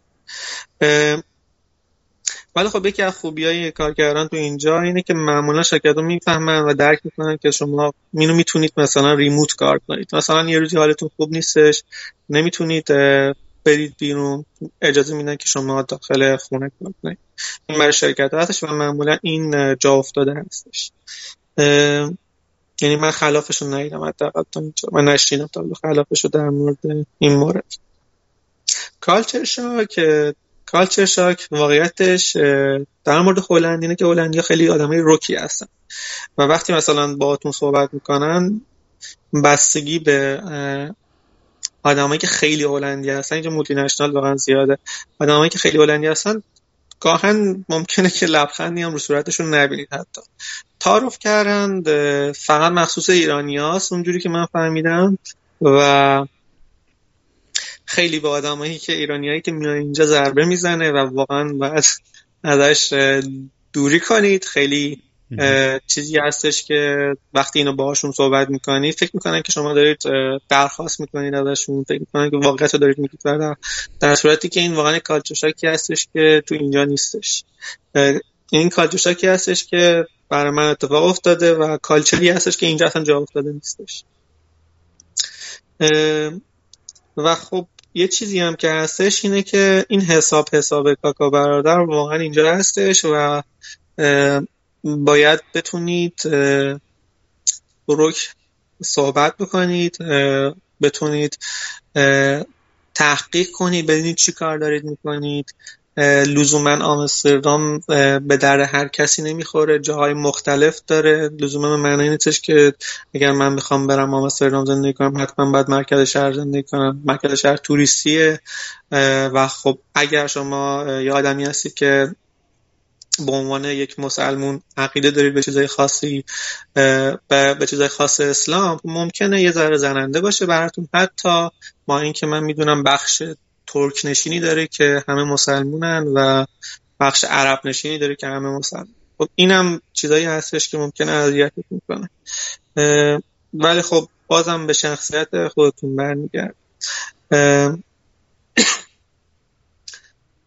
ولی خب یکی از خوبی های کار کردن تو اینجا اینه که معمولا شرکت رو می‌فهمن و درک می‌کنن که شما مینو می‌تونید مثلا ریموت کار کنید. مثلا یه روزی حالتون خوب نیستش نمی‌تونید برید بیرون اجازه میدن که شما داخل خونه کار کنید. این برای شرکت هستش و معمولا این جا افتاده هستش. یعنی من خلافش رو ندیدم حداقل تا اینجا. من نشینم تا خلافش رو در مورد این مورد. culture shock culture shock واقعیتش در مورد هلند اینه که هلندیا خیلی آدمای روکی هستن. و وقتی مثلا باهاتون صحبت می‌کنن بستگی به آدمایی که خیلی هلندی هستن اینجا multinational واقعا زیاده آدمایی که خیلی هلندی هستن گاهاً ممکنه که لبخندی هم رو صورتشون نبینید حتی. تعارف کردن فقط مخصوص ایرانی هاست اونجوری که من فهمیدم و خیلی با آدمایی که ایرانیایی که میان اینجا ضربه می‌زنه و واقعا باید ازش دوری کنید. خیلی چیزی هستش که وقتی اینو باهاشون صحبت می‌کنید فکر می‌کنن که شما دارید درخواست می‌کنید ازشون. فکر می‌کنن که واقعیت دارید میگید. در, در صورتی که این واقعا کالچر شاکی هستش که تو اینجا نیستش. این کالچر شاکی هستش که برای من اتفاق افتاده و کالچری هستش که اینجا اصلا جا افتاده نیستش. و خب یه چیزی هم که هستش اینه که این حساب حساب کاکا برادر واقعا اینجا هستش و باید بتونید بروک صحبت بکنید بتونید تحقیق کنید ببینید چی کار دارید می‌کنید. لزوما آمستردام به در هر کسی نمی‌خوره جاهای مختلف داره. لزوما معنی نیستش که اگر من می‌خوام برم آمستردام زندگی کنم حتما باید مرکز شهر زندگی کنم. مرکز شهر توریستیه و خب اگر شما یه آدمی هستید که به عنوان یک مسلمون عقیده دارید به چیزای خاصی به چیزای خاص اسلام ممکنه یه ذره زننده باشه براتون. حتی ما اینکه من می‌دونم بخش ترک نشینی داره که همه مسلمونن و بخش عرب نشینی داره که همه مسلمون. خب اینم چیزایی هستش که ممکنه اذیتتون کنه. ولی خب بازم به شخصیت خودتون برمیگرد.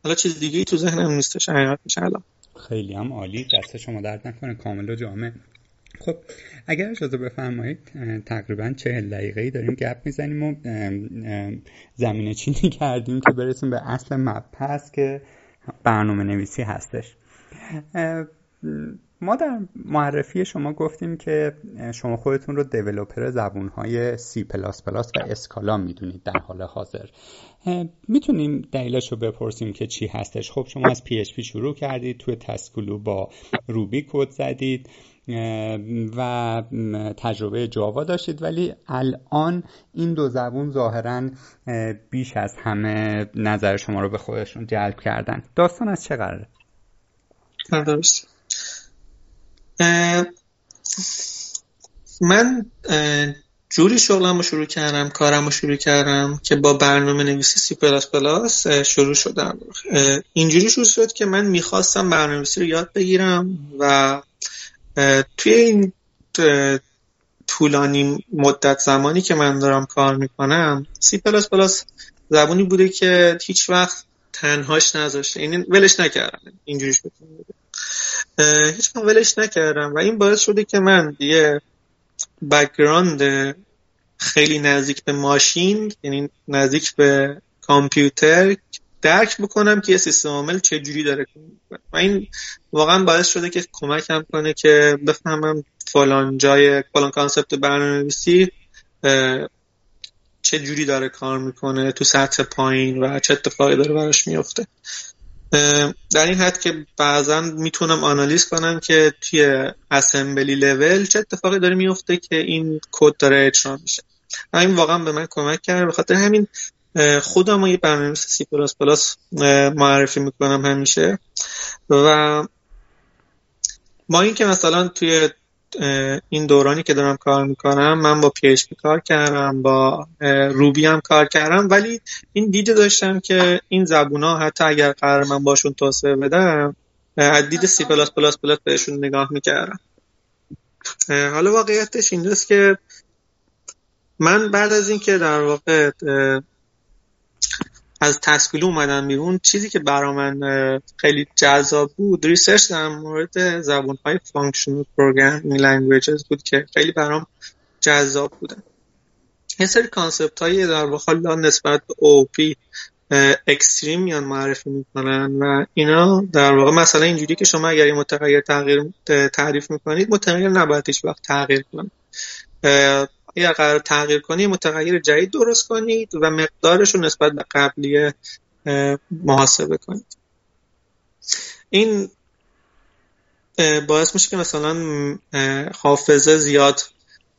حالا چیز دیگه ای تو ذهنم نیستش حقیقتش الان. خیلی هم عالی. دست شما درد نکنه کامل و جامع. خب اگر اجازه بفرمایید تقریبا چهل دقیقه داریم گپ می‌زنیم و زمینه چینی کردیم که برسیم به اصل مبحث که برنامه نویسی هستش ما در معرفی شما گفتیم که شما خودتون رو دیولوپر زبونهای C++ و اسکالا می‌دونید در حال حاضر. می‌تونیم دلیلش رو بپرسیم که چی هستش. خب شما از PHP شروع کردید توی تسکولو با روبی کد زدید و تجربه جاوا داشتید ولی الان این دو زبون ظاهرا بیش از همه نظر شما رو به خودشون جلب کردن. داستان از چه قراره؟ درست. من جوری شغلم رو شروع کردم کارم رو شروع کردم که با برنامه نویسی سی پلاس پلاس شروع شدم. اینجوری شروع شد که من می‌خواستم برنامه نویسی رو یاد بگیرم و توی این طولانی مدت زمانی که من دارم کار می‌کنم سی پلاس پلاس زبونی بوده که هیچ وقت تنهاش نذاشته. یعنی ولش نکردم. اینجوریش بتونم هیچ ولش نکردم. و این باعث شده که من یه background خیلی نزدیک به ماشین یعنی نزدیک به کامپیوتر درک بکنم که یه سیستم عامل چجوری داره. و این واقعا باعث شده که کمکم کنه که بفهمم فلان جای فلان concept برنامه نویسی چه جوری داره کار می‌کنه تو سطح پایین و چه اتفاقی داره براش میفته در این حد که بعضا می‌تونم analyze کنم که توی assembly level چه اتفاقی داره میفته که این کد داره اجرا میشه. همین واقعا به من کمک کرد. به خاطر همین خودم یه برنامه سی پلاس پلاس معرفی می‌کنم همیشه. و ما این که مثلا توی این دورانی که دارم کار می‌کنم من با پی کار کردم با روبی هم کار کردم. ولی این دیده داشتم که این زبون ها حتی اگر قرار من باشون توسعه بدم از دید سی پلاس پلاس پلاس بهشون نگاه می‌کردم. حالا واقعیتش اینجاست که من بعد از اینکه در واقع از تسکیل اومدم بیرون چیزی که برا من خیلی جذاب بود ریسرچ در مورد زبان های فانکشنال پروگرامینگ لنگویجز بود که خیلی برام جذاب بودن یه سری concept های در واقع نسبت به OOP extreme میان معرفی می‌کنن و اینا در واقع مثلا اینجوری که شما اگر یه متغیر تغییر تعریف می‌کنید متغیر نباید هیچ وقت تغییر کنید. اگر قرار تغییر کنید متغیر جدید درست کنید و مقدارش رو نسبت به قبلی محاسبه کنید. این باعث میشه که مثلا حافظه زیاد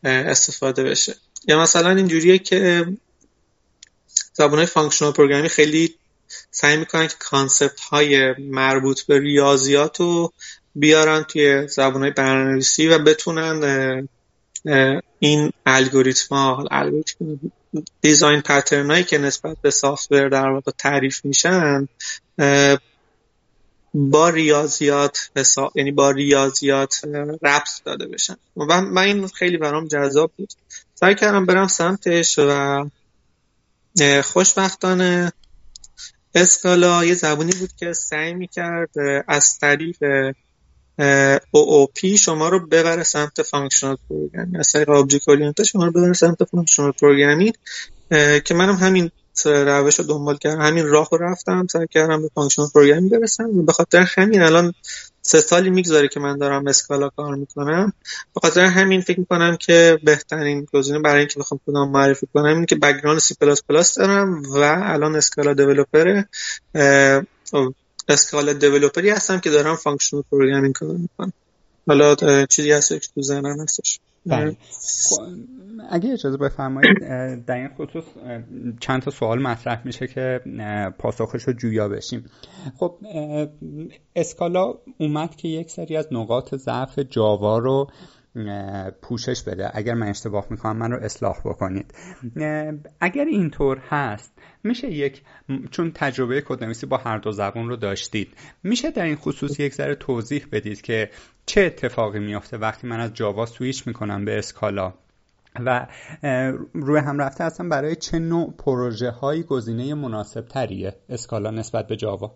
استفاده بشه. یا مثلا اینجوریه که زبان های functional programming خیلی سعی می‌کنن که concept های مربوط به ریاضیات رو بیارن توی زبان های برنامه‌نویسی و بتونن این الگوریتم ها design pattern هایی که نسبت به software در واقع تعریف میشن با ریاضیات یعنی با ریاضیات ربط داده بشن. و من این خیلی برام جذاب بود. سعی کردم برم سمتش و خوشبختانه Scala یه زبونی بود که سعی می‌کرد از طریق OOP شما رو ببره سمت functional programming از طریق object oriented شما رو ببره سمت functional programming که منم همین روش رو دنبال کردم. همین راه رو رفتم. سعی کردم به functional programming برسم. به خاطر همین الان سه سالی می‌گذاره که من دارم Scala کار می‌کنم. به خاطر همین فکر می‌کنم که بهترین گزینه برای اینکه بخوام خودم معرفی کنم این که background C++ دارم و الان Scala developer Scala developer ی هستم که دارم functional programming کار می‌کنم. حالا چیزی هست که تو ذهنم هستش. بله. خب، اگه اجازه بفرمایید در این خصوص چند تا سوال مطرح میشه که پاسخش رو جویا بشیم. خب اسکالا اومد که یک سری از نقاط ضعف جاوا رو پوشش بده. اگر من اشتباه می‌کنم من رو اصلاح بکنید. اگر اینطور هست میشه یک چون تجربه کدنویسی با هر دو زبان رو داشتید میشه در این خصوص یک ذره توضیح بدید که چه اتفاقی میافته وقتی من از جاوا سویچ می‌کنم به اسکالا. و روی هم رفته هستم برای چه نوع پروژه های گزینه مناسب تریه اسکالا نسبت به جاوا؟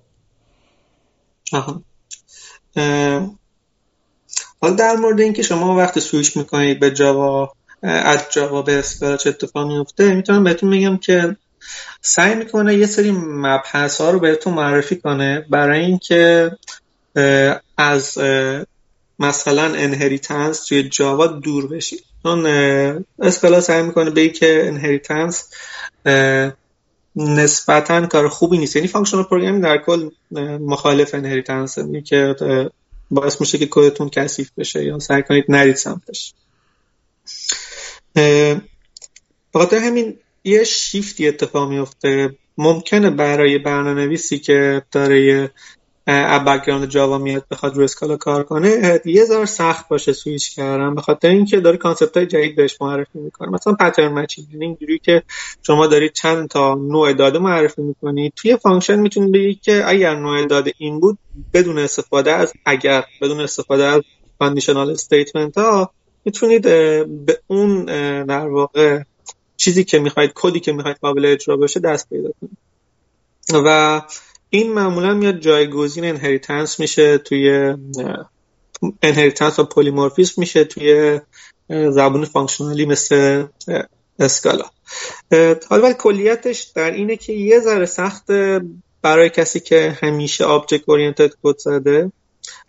حالا در مورد اینکه شما وقتی سویچ می‌کنید به جاوا از جاوا به اسکالا چه اتفاقی میفته می‌تونم بهتون میگم که سعی می‌کنه یه سری مبحث ها رو بهتون معرفی کنه برای اینکه از مثلا inheritance توی Java دور بشید. چون Scala سعی می‌کنه به که inheritance نسبتا کار خوبی نیست. یعنی functional programming در کل مخالف inheritance که باعث میشه که کدتون کثیف بشه یا سعی کنید نرید سمتش. بخاطر همین یه شیفتی اتفاق میفته. ممکنه برای برنامه نویسی که داره background Java میاد بخواد رو Scala کار کنه یه ذره سخت باشه سویچ کردن به خاطر اینکه داره concept های جدید بهش معرفی می‌کنه. مثلا pattern یعنی اینجوری که شما دارید چند تا نوع داده معرفی می‌کنید توی function می‌تونید بگید که اگر نوع داده این بود بدون استفاده از اگر بدون استفاده از conditional statement ها می‌تونید به اون در واقع چیزی که می‌خواید کدی که می‌خواید قابل اجرا بشه دست پیدا کنید. و این معمولا میاد جایگزین inheritance میشه توی inheritance و polymorphism میشه توی زبون functional ی مثل Scala حالا ولی کلیتش در اینه که یه ذره سخت برای کسی که همیشه object oriented code زده.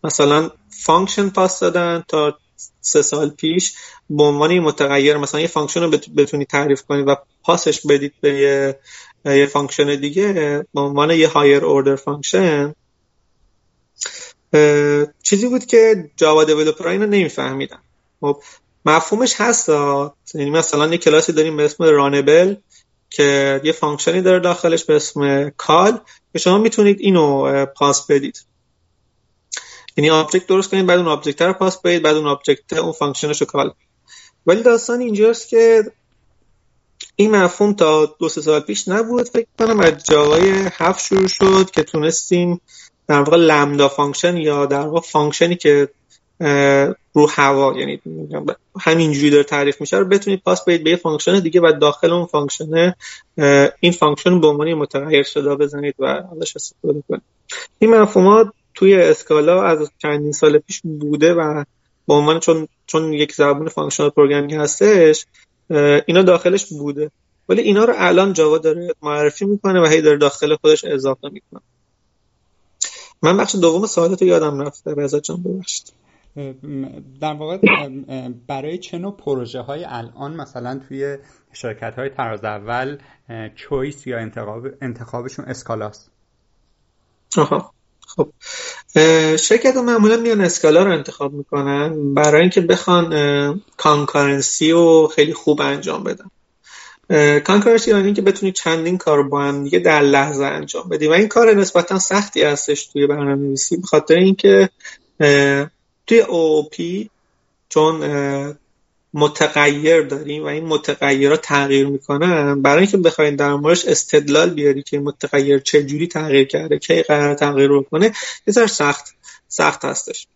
مثلا function pass دادن تا سه سال پیش به عنوان متغیر مثلا یه function رو بتونی تعریف کنی و pass اش بدید به یه یه function دیگه به عنوان یه higher order function چیزی بود که Java developer اینو نمیفهمیدن. خب مفهومش هست یعنی مثلا یه کلاسی داریم به اسم Runnable که یه function ی داره داخلش به اسم call که شما می‌تونید اینو pass بدید. یعنی object درست کنید بعد اون object رو pass بدید بعد اون object اون function ش رو call ولی داستان اینجاست که این مفهوم تا دو سه سال پیش نبود. فکر کنم از جاوای هفت شروع شد که تونستیم در واقع lambda function یا در واقع function ی که رو هوا یعنی همینجوری داره تعریف میشه رو بتونید pass بدید به یه function دیگه و داخل اون function این function به عنوان متغیر صدا بزنید و ازش استفاده کنید. این مفهومات توی Scala از چندین سال پیش بوده و به عنوان چون چون یک زبان functional programming هستش اینا داخلش بوده. ولی اینا رو الان جاوا داره معرفی می‌کنه و هی داره داخل خودش اضافه می‌کنه. من بخش دوم سوالات یادم رفته. رضا جان ببخشید. در واقع برای چه نوع پروژه های الان مثلا توی شرکت های تراز اول choice یا انتخاب انتخابشون Scala ست؟ آها. خب شرکت معمولا میان Scala رو انتخاب می‌کنن برای اینکه بخوان concurrency رو خیلی خوب انجام بدن. concurrency یعنی که بتونی چندین کار با هم دیگه در لحظه انجام بدی و این کار نسبتا سختی هستش توی برنامه نویسی به خاطر اینکه توی OOP چون متغیر داریم و این متغیرها تغییر می‌کنن برای اینکه بخواین در موردش استدلال بیاری که متغیر چه جوری تغییر کرده کی قراره تغییر رو کنه یه سخت سخت هستش.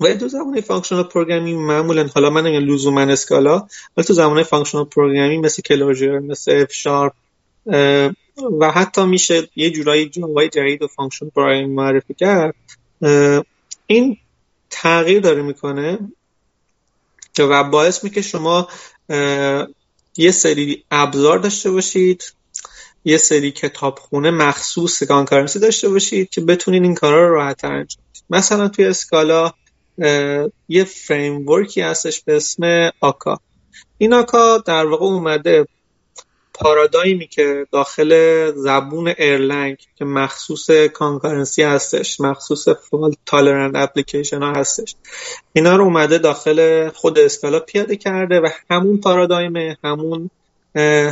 و تو زبان functional programming معمولا حالا من نگم لزوما Scala ولی تو زبان functional programming مثل Clojure مثل F Sharp و حتی میشه یه جورایی جاوای جدید و function programming معرفی کرد. این تغییر داره می‌کنه. و باعث میشه شما یه سری ابزار داشته باشید یه سری کتابخونه مخصوص concurrency داشته باشید که بتونید این کارا رو راحت انجام مثلا توی Scala یه framework ی هستش به اسم Akka. این Akka در واقع اومده paradigm ی که داخل زبون Erlang که مخصوص concurrency هستش مخصوص fault tolerant application ها هستش اینا رو اومده داخل خود Scala پیاده کرده و همون paradigm همون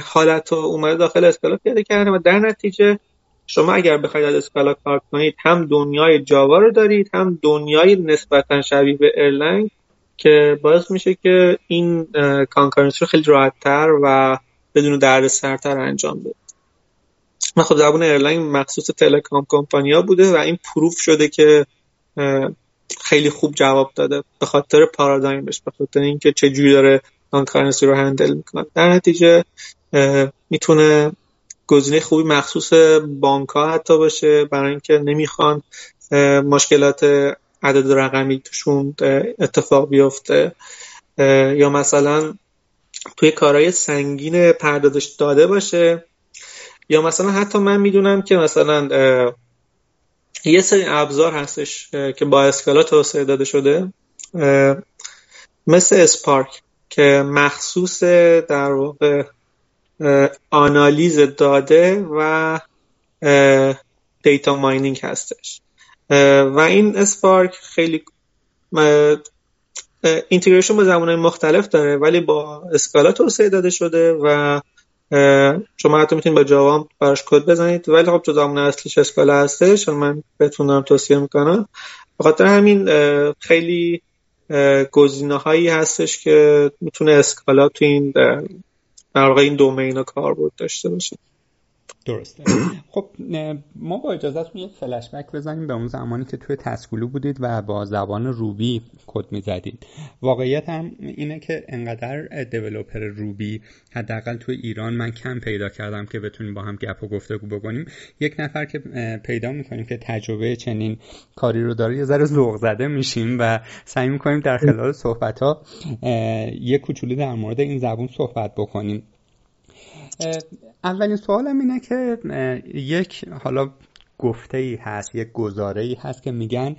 حالت رو اومده داخل Scala پیاده کرده و در نتیجه شما اگر بخواید از Scala کار کنید هم دنیای جاوا رو دارید هم دنیای نسبتا شبیه به Erlang که باعث میشه که این concurrency رو خیلی راحتتر و بدون درد سرتر انجام بده. و خب زبان Erlang مخصوص telecom company ا بوده و این proof شده که خیلی خوب جواب داده به خاطر paradigm ش به خاطر اینکه چجوری داره کانکارنسی رو هندل می‌کنه. در نتیجه می‌تونه گزینه خوبی مخصوص بانک ها حتی باشه برای اینکه نمی‌خوان مشکلات عدد رقمی توشون اتفاق بیفته. یا مثلا توی کارهای سنگین پردازش داده باشه. یا مثلا حتی من می‌دونم که مثلا یه سری ابزار هستش که با اسکالا توسعه داده شده مثل Spark که مخصوص در واقع آنالیز داده و data mining هستش. و این Spark خیلی integration با زبانهای مختلف داره ولی با Scala توسعه داده شده و شما حتی می‌تونید با جاوا براش کد بزنید. ولی خب تو زبان اصلیش Scala هستش من بهتون دارم توصیه می‌کنم. بخاطر همین خیلی گزینه هایی هستش که می‌تونه اسکالا تو این در واقع این دومین کاربرد داشته باشه. درسته. خب ما با اجازهتون یک فلشبک بزنیم به اون زمانی که توی تسکولو بودید و با زبان روبی کد می‌زدید. واقعیت هم اینه که انقدر دیولوپر روبی حداقل توی ایران من کم پیدا کردم که بتونیم با هم گپ و گفتگو بکنیم. یک نفر که پیدا می‌کنیم که تجربه چنین کاری رو داره یه ذره ذوق زده میشیم و سعی می‌کنیم در خلال صحبت ها یه کوچولو در مورد این زبون صحبت بکنیم. اولین سوالم اینه که یک حالا گفته ای هست یک گزاره ای هست که میگن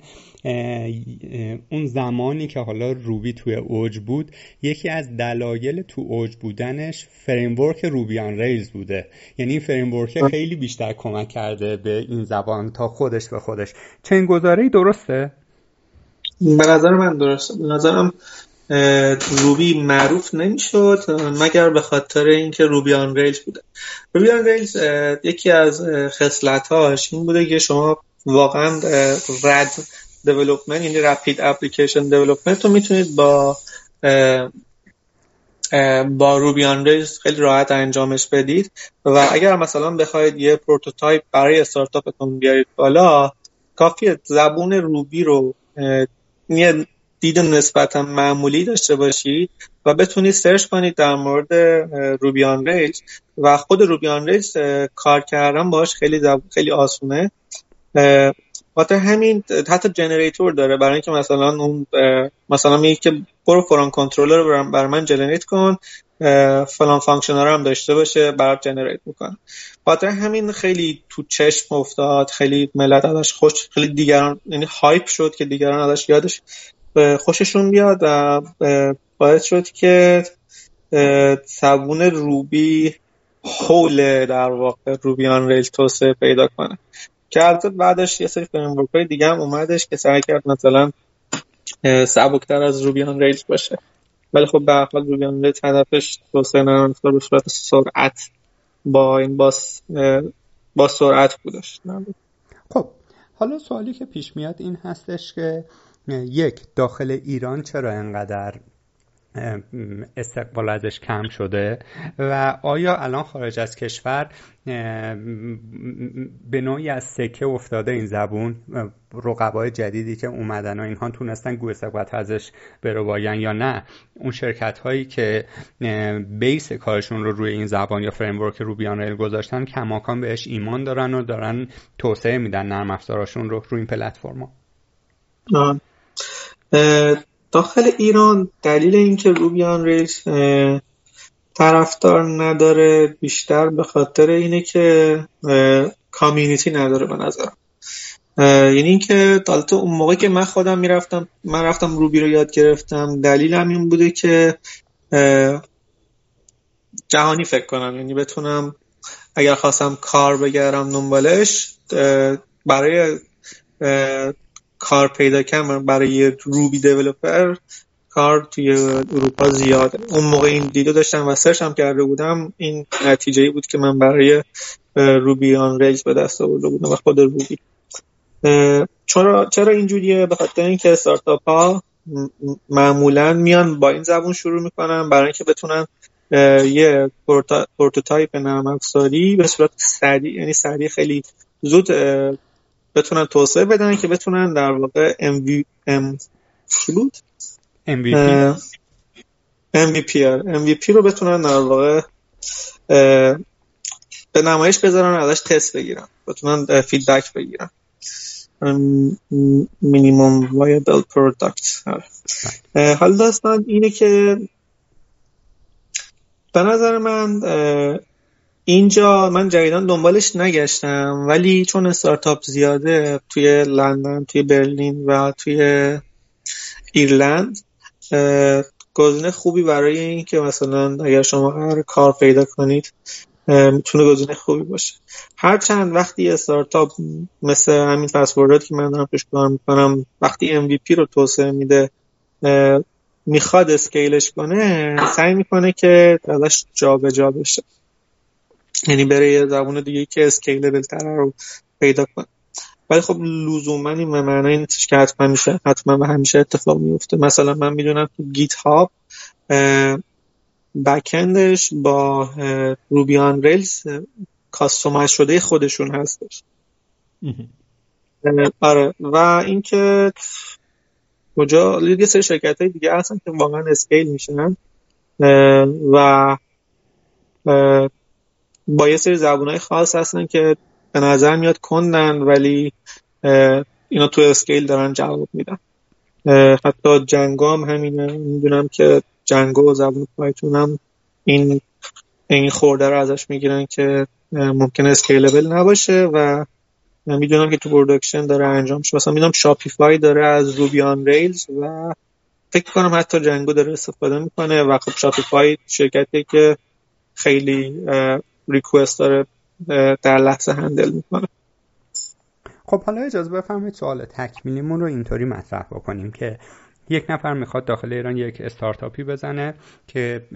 اون زمانی که حالا Ruby توی اوج بود یکی از دلایل تو اوج بودنش framework Ruby on Rails بوده. یعنی این framework خیلی بیشتر کمک کرده به این زبان تا خودش به خودش. این گزاره ای درسته؟ به نظر من درسته. به نظرم Ruby معروف نمی‌شد مگر به خاطر اینکه Ruby on Rails بوده. Ruby on Rails یکی از خصلتاش این بوده که شما واقعا RAD development یعنی rapid application development رو می‌تونید با با Ruby on Rails خیلی راحت انجامش بدید. و اگر مثلا بخواید یه prototype برای استارتاپتون بیارید بالا کافیه زبون Ruby رو یه دید نسبتا معمولی داشته باشید و بتونید search کنید در مورد Ruby on Rails و خود Ruby on Rails کار کردن باش خیلی خیلی آسونه. خاطر همین حتی generator داره. برای اینکه مثلا اون مثلا میگه که برو فران کنترلر رو برا من generate کن فلان function رو هم داشته باشه برات generate می‌کنه خاطر همین خیلی تو چشم افتاد خیلی ملت ازش خوش خیلی دیگران یعنی hype شد که دیگران ازش یادش خوششون بیاد و باعث شد که زبون Ruby حول در واقع Ruby on Rails توسعه پیدا کنه. که البته بعدش یه سری framework های دیگه هم اومدش که سعی کرد مثلا سبکتر از روبیان ریلز باشه. ولی خب به حال روبیان ریلز هدفش توسعه نرم افزار به صورت سرعت با این باس با سرعت بودش. خب حالا سوالی که پیش میاد این هستش که یک داخل ایران چرا انقدر استقبال ازش کم شده؟ و آیا الان خارج از کشور به نوعی از سکه افتاده این زبون؟ رقبای جدیدی که اومدن و اینها تونستن گوه سقبت ازش برواین یا نه؟ اون شرکت هایی که base کارشون رو روی این زبان یا framework Ruby on Rails گذاشتن کماکان بهش ایمان دارن و دارن توسعه میدن نرم افزاراشون رو روی این پلتفرما. داخل ایران دلیل اینکه Ruby on Rails طرفدار نداره بیشتر به خاطر اینه که کامیونیتی نداره به نظرم. یعنی اینکه البته اون موقع که من خودم می‌رفتم من رفتم روبی رو یاد گرفتم دلیلم این بوده که جهانی فکر کنم. یعنی بتونم اگر خواستم کار بگیرم دنبالش برای کار پیدا کردم. برای روبی دیولپر کار توی اروپا زیاده اون موقع این دیدو داشتم و سرچ هم کرده بودم. این نتیجه بود که من برای Ruby on Rails به دست آورده بودم و خود Ruby. چرا چرا اینجوریه؟ به خاطر اینکه استارتاپ ها معمولا میان با این زبون شروع می‌کنن برای اینکه بتونن یه prototype نرم افزاری به صورت سریع یعنی سریع خیلی زود بتونن توسعه بدن که بتونن در واقع MVP ام بود MVP MVP MVP رو بتونن در واقع به نمایش بذارن ازش تست بگیرن. بتونن feedback بگیرن. minimum viable product حال داستان اینه که به نظر من اینجا من جدیدن دنبالش نگشتم ولی چون استارتاپ زیاده توی لندن توی برلین و توی ایرلند گزینه خوبی برای این که مثلا اگر شما هر کار پیدا کنید می‌تونه گزینه خوبی باشه. هر چند وقتی استارتاپ مثل همین پسوردات که من دارم توش کار می‌کنم وقتی MVP رو توسعه میده می‌خواد اسکیلش کنه سعی می‌کنه که ازش جابجا بشه. یعنی بره یه زبون دیگه که اسکیلبل تر رو پیدا کنه. ولی خب لزوما این به معنی نیستش که حتما میشه حتما و همیشه اتفاق میفته. مثلا من می‌دونم تو GitHub backend ش با Ruby on Rails customize شده خودشون هستش. آره. و اینکه کجا یه سری شرکت های دیگه هستن که واقعا scale میشن. و با یه سری های خاص هستن که به نظر میاد کندن ولی اینا تو scale دارن جواب میدن. حتی Django هم همینه. می‌دونم که Django و زبون Python هم این این خرده رو ازش می‌گیرن که ممکن scalable نباشه و می‌دونم که تو production داره انجام شده مثلا می‌دونم Shopify داره از Ruby on Rails و فکر کنم حتی Django داره استفاده می‌کنه و خب Shopify شرکتی که خیلی request داره در لحظه handle می‌کنه. خب حالا اجازه بفرمایید سوال تکمیلیمون رو اینطوری مطرح بکنیم که یک نفر می‌خواد داخل ایران یک استارتاپی بزنه که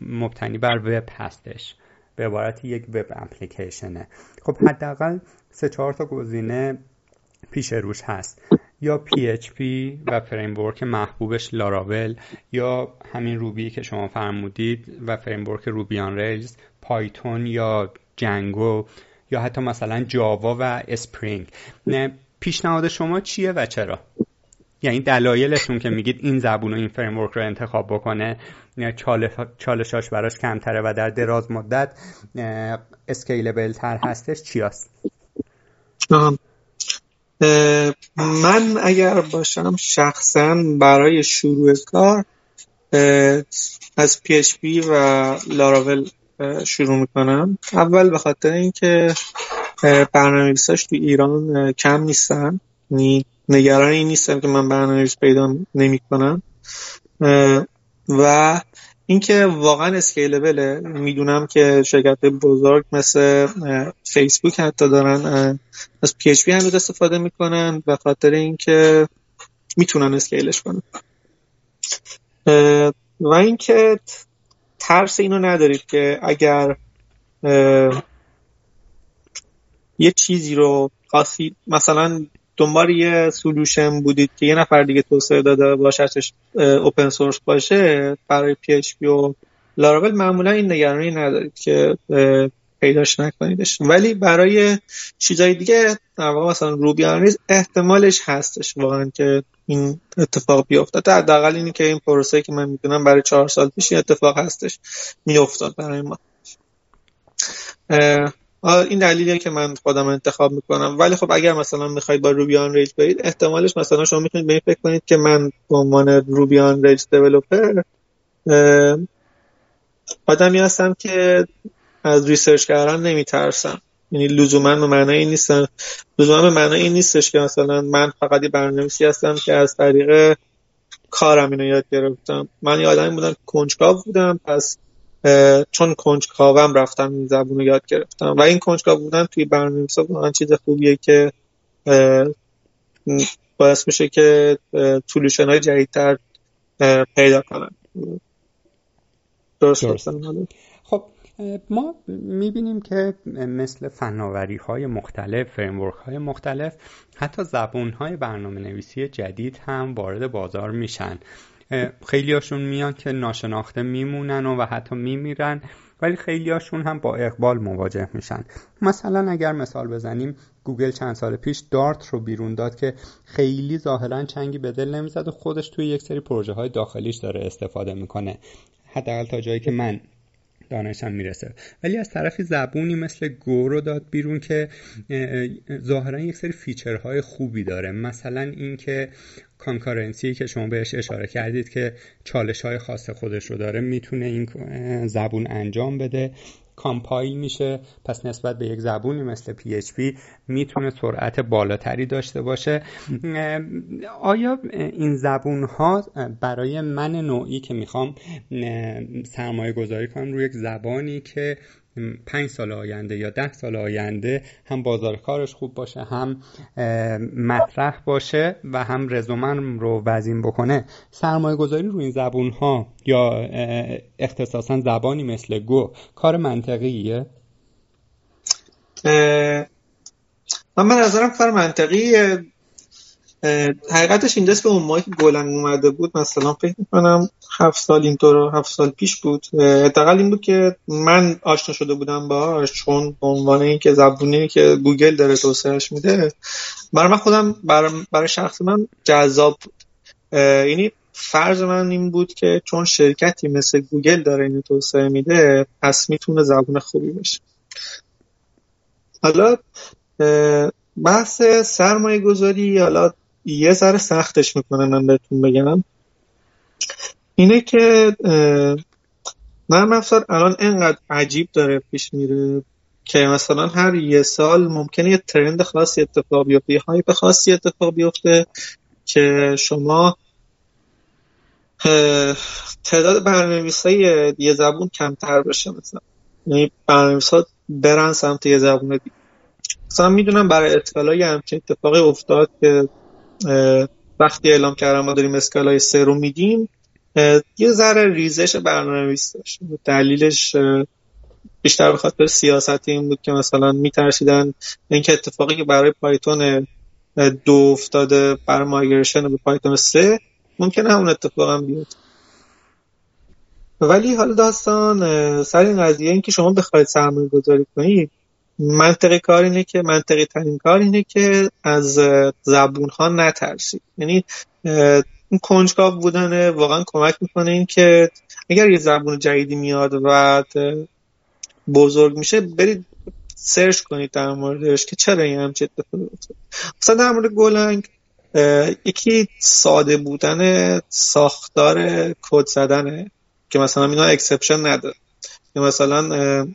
مبتنی بر وب هستش به عبارت یک web application ه. خب حداقل سه چهار تا گزینه پیش روش هست. یا PHP و framework محبوبش لاراول یا همین Ruby که شما فرمودید و framework Ruby on Rails Python یا Django یا حتی مثلا Java و Spring پیشنهاد شما چیه و چرا؟ یعنی دلایلتون که میگید این زبون و این framework رو انتخاب بکنه چالشاش براش کمتره و در دراز مدت scalable تر هستش چی هست؟ من اگر باشم شخصا برای شروع کار از PHP و لاراول شروع می‌کنم. اول به خاطر اینکه برنامه‌نویساش تو ایران کم نیستن. یعنی نگران این نیستم که من برنامه‌نویس پیدا نمی‌کنم. و اینکه واقعا اسکیلبله. می‌دونم که شرکت بزرگ مثل فیسبوک حتی دارن از PHP هنوز استفاده می‌کنن و خاطر اینکه می‌تونن scale ش کنن. و اینکه ترس اینو ندارید که اگر یه چیزی رو خواستید مثلا دنبال یه solution بودید که یه نفر دیگه توسعه داده باشتش open source باشه برای PHP و لاراول معمولا این نگرانی ندارید که پیداش نکنیدش. ولی برای چیزای دیگه در واقع مثلا روبی آنریز احتمالش هستش واقعا که این اتفاق بیفته حداقل اینی که این پروسه که من می‌دونم برای چهار سال پیش این اتفاق هستش میافتاد برای ما. این دلیلیه که من خودم انتخاب می‌کنم. ولی خب اگر مثلا می‌خواید با روبی آن ریج برید احتمالش مثلا شما می‌تونید به این فکر کنید که من به عنوان روبی آن ریج دیولپر آدمی هستم که از research کردن نمیترسم. یعنی لزوما به معنای این نیستم. لزوما به معنای این نیستش که مثلا من فقط یه برنامه‌نویسی هستم که از طریق کارم اینو یاد گرفتم. من یه آدمی بودم کنجکاو بودم پس چون کنجکاوم رفتم این زبون رو یاد گرفتم. و این کنجکاو بودن توی برنامه‌نویسی واقعا چیز خوبیه که باعث میشه که solution های جدیدتر پیدا کنن. درست خب ما می‌بینیم که مثل فناوری های مختلف framework های مختلف حتی زبون های برنامه نویسی جدید هم وارد بازار میشن. خیلی هاشون میان که ناشناخته میمونن و, و حتی میمیرن ولی خیلی هاشون هم با اقبال مواجه میشن. مثلا اگر مثال بزنیم گوگل چند سال پیش Dart رو بیرون داد که خیلی ظاهرا چنگی به دل نمی‌زد و خودش توی یک سری پروژه های داخلیش داره استفاده می‌کنه. حداقل تا جایی که من دانشم می‌رسه. ولی از طرفی زبونی مثل Go رو داد بیرون که ظاهرا یک سری feature های خوبی داره. مثلا اینکه concurrency که شما بهش اشاره کردید که چالش های خاص خودش رو داره می‌تونه این زبون انجام بده. compile میشه. پس نسبت به یک زبونی مثل PHP می‌تونه سرعت بالاتری داشته باشه. آیا این زبون ها برای من نوعی که می‌خوام سرمایه گذاری کنم روی یک زبانی که پنج سال آینده یا ده سال آینده هم بازار کارش خوب باشه هم مطرح باشه و هم رزومن رو وزین بکنه. سرمایه گذاری روی این زبون ها یا اختصاصا زبانی مثل گو کار منطقیه؟ من به نظرم کار منطقیه. حقیقتش این دست به اون ماهی که Golang اومده بود مثلا فکر می‌کنم هفت سال اینطور هفت سال پیش بود. حداقل این بود که من آشنا شده بودم باش چون به عنوان اینکه زبونی که گوگل داره توسعهش میده برای من خودم برای, برای شخص من جذاب بود. یعنی فرض من این بود که چون شرکتی مثل گوگل داره اینو توسعه میده پس می‌تونه زبون خوبی باشه. حالا بحث سرمایه گذاری حالا یه ذره سختش می‌کنه من بهتون بگم. اینه که نرم افزار الان انقدر عجیب داره پیش میره که مثلا هر یه سال ممکنه یه ترند خاصی اتفاق بیفته یه هایپ خاصی اتفاق بیفته که شما تعداد برنامه‌نویس های یه زبون کمتر بشه مثلا. یعنی برنامه‌نویس ها برن سمت یه زبون دیگه. مثلا می‌دونم برای اطلاع همچین اتفاقی افتاد که وقتی اعلام کردم ما داریم اسکالای سه رو میدیم یه ذره ریزش برنامه داشت دلیلش بیشتر به خاطر سیاست این بود که مثلا میترسیدن اینکه اتفاقی که برای پایتون دو افتاده برای مایگرشن به پایتون سه ممکنه همون اتفاق هم بیاد ولی حالا داستان سر این قضیه این که شما بخواید سرمایه گذاری کنید منطقی کار اینه که منطقی ترین کار اینه که از زبون ها نترسید یعنی اون کنجکاو بودن واقعا کمک می‌کنه این که اگر یه زبون جدیدی میاد و بزرگ میشه برید سرچ کنید در موردش که چرا این همچه اتفاقی افتاد مثلا در مورد گولنگ یکی ساده بودن ساختار کد زدنه که مثلا اینا exception نداره. مثلا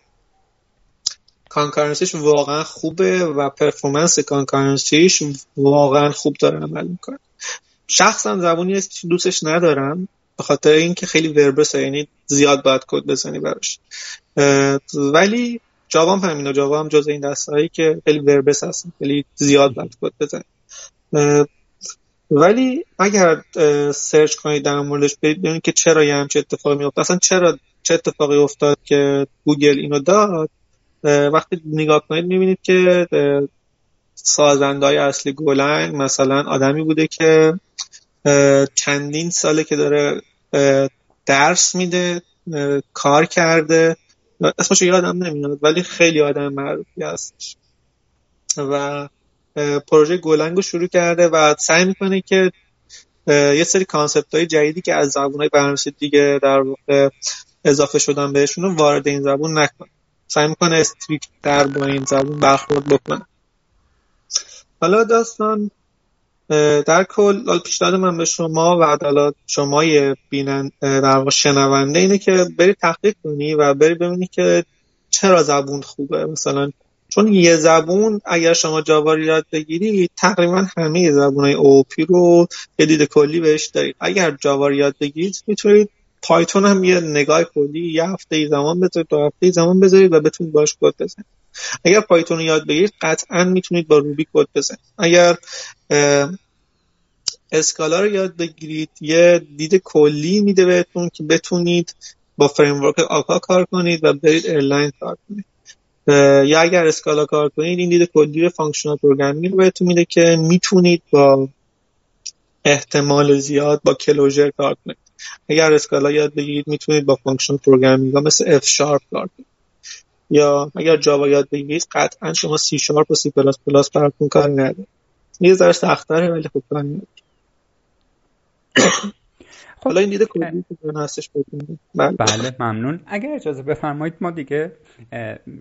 concurrency ش واقعا خوبه و performance concurrency ش واقعا خوب داره عمل می‌کنه. شخصا زبونی است دوستش ندارم به خاطر اینکه خیلی verbose ه یعنی زیاد باید کد بزنی براش. ولی Java هم همینا Java هم جز این دستهایی که خیلی verbose هستن خیلی زیاد باید کد بزنی. ولی اگر سرچ کنید در موردش ببینید که چرا یه همچه اتفاقی میفته اصلا چرا چه اتفاقی افتاد که گوگل اینو داد؟ وقتی نگاه کنید می‌بینید که سازندهای اصلی گولنگ مثلا آدمی بوده که چندین ساله که داره درس میده کار کرده. اسمشو یادم نمیاد ولی خیلی آدم معروفی هستش. و پروژه گولنگ رو شروع کرده و سعی می‌کنه که یه سری کانسپت های جدیدی که از زبون های دیگه در واقع اضافه شدن بهشون وارد این زبون نکنه. سعی می‌کنه استریک در با این زبون برخورد بکنه. حالا داستان در کل پیشنهاد من به شما و حالا شما بینن در شنونده اینه که بری تحقیق کنی و بری ببینی که چرا زبون خوبه. مثلا چون یه زبون اگر شما جاوا یاد بگیری تقریبا همه زبون های اوپی رو یه دید کلی بهش دارید. اگر جاوا یاد بگیرید می‌تونید پایتون هم یه نگاه کلی یه هفته ای زمان بذارید دو هفته ای زمان بذارید و بتونید باش کد بزنید. اگر پایتون رو یاد بگیرید قطعا می‌تونید با روبی کد بزنید. اگر اسکالا رو یاد بگیرید یه دید کلی میده بهتون که بتونید با framework Akka کار کنید و برید ایرلاین کار کنید. یا اگر Scala کار کنید این دید کلی functional programming رو بهتون میده که می‌تونید با احتمال زیاد با Clojure کار کنید. اگر Scala یاد بگیرید می‌تونید با function programming مثل F Sharp کار کنید. یا اگر Java یاد بگیرید قطعا شما C Sharp و C plus plus براتون کار نداره. یه ذره سخت‌تره ولی خوب کار خب. حالا این دیده کلی هستش بله. بله ممنون. اگر اجازه بفرمایید ما دیگه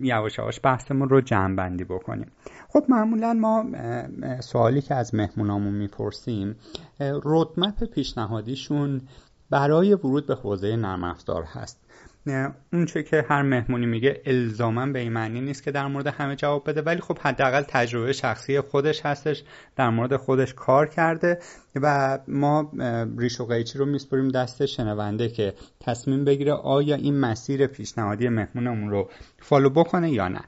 یواش یواش بحثمون رو جمع بندی بکنیم. خب معمولا ما سوالی که از مهمونامون می‌پرسیم رودمپ پیشنهادیشون برای ورود به حوزه نرم افزار هست. اون چه که هر مهمونی میگه الزاما به این معنی نیست که در مورد همه جواب بده ولی خب حداقل تجربه شخصی خودش هستش در مورد خودش کار کرده و ما ریش و قیچی رو میسپریم دست شنونده که تصمیم بگیره آیا این مسیر پیشنهادی مهمونمون رو فالو بکنه یا نه.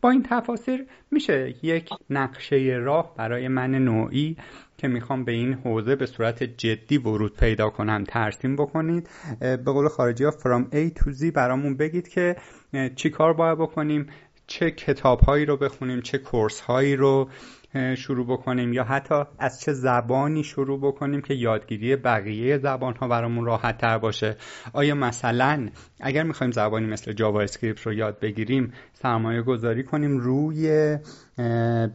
با این تفاصیل میشه یک نقشه راه برای من نوعی که می‌خوام به این حوزه به صورت جدی ورود پیدا کنم ترسیم بکنید. به قول خارجی ها from A to Z برامون بگید که چی کار باید بکنیم چه کتاب هایی رو بخونیم چه course هایی رو شروع بکنیم یا حتی از چه زبانی شروع بکنیم که یادگیری بقیه زبان ها برامون راحت تر باشه. آیا مثلا اگر می‌خوایم زبانی مثل JavaScript رو یاد بگیریم سرمایه گذاری کنیم روی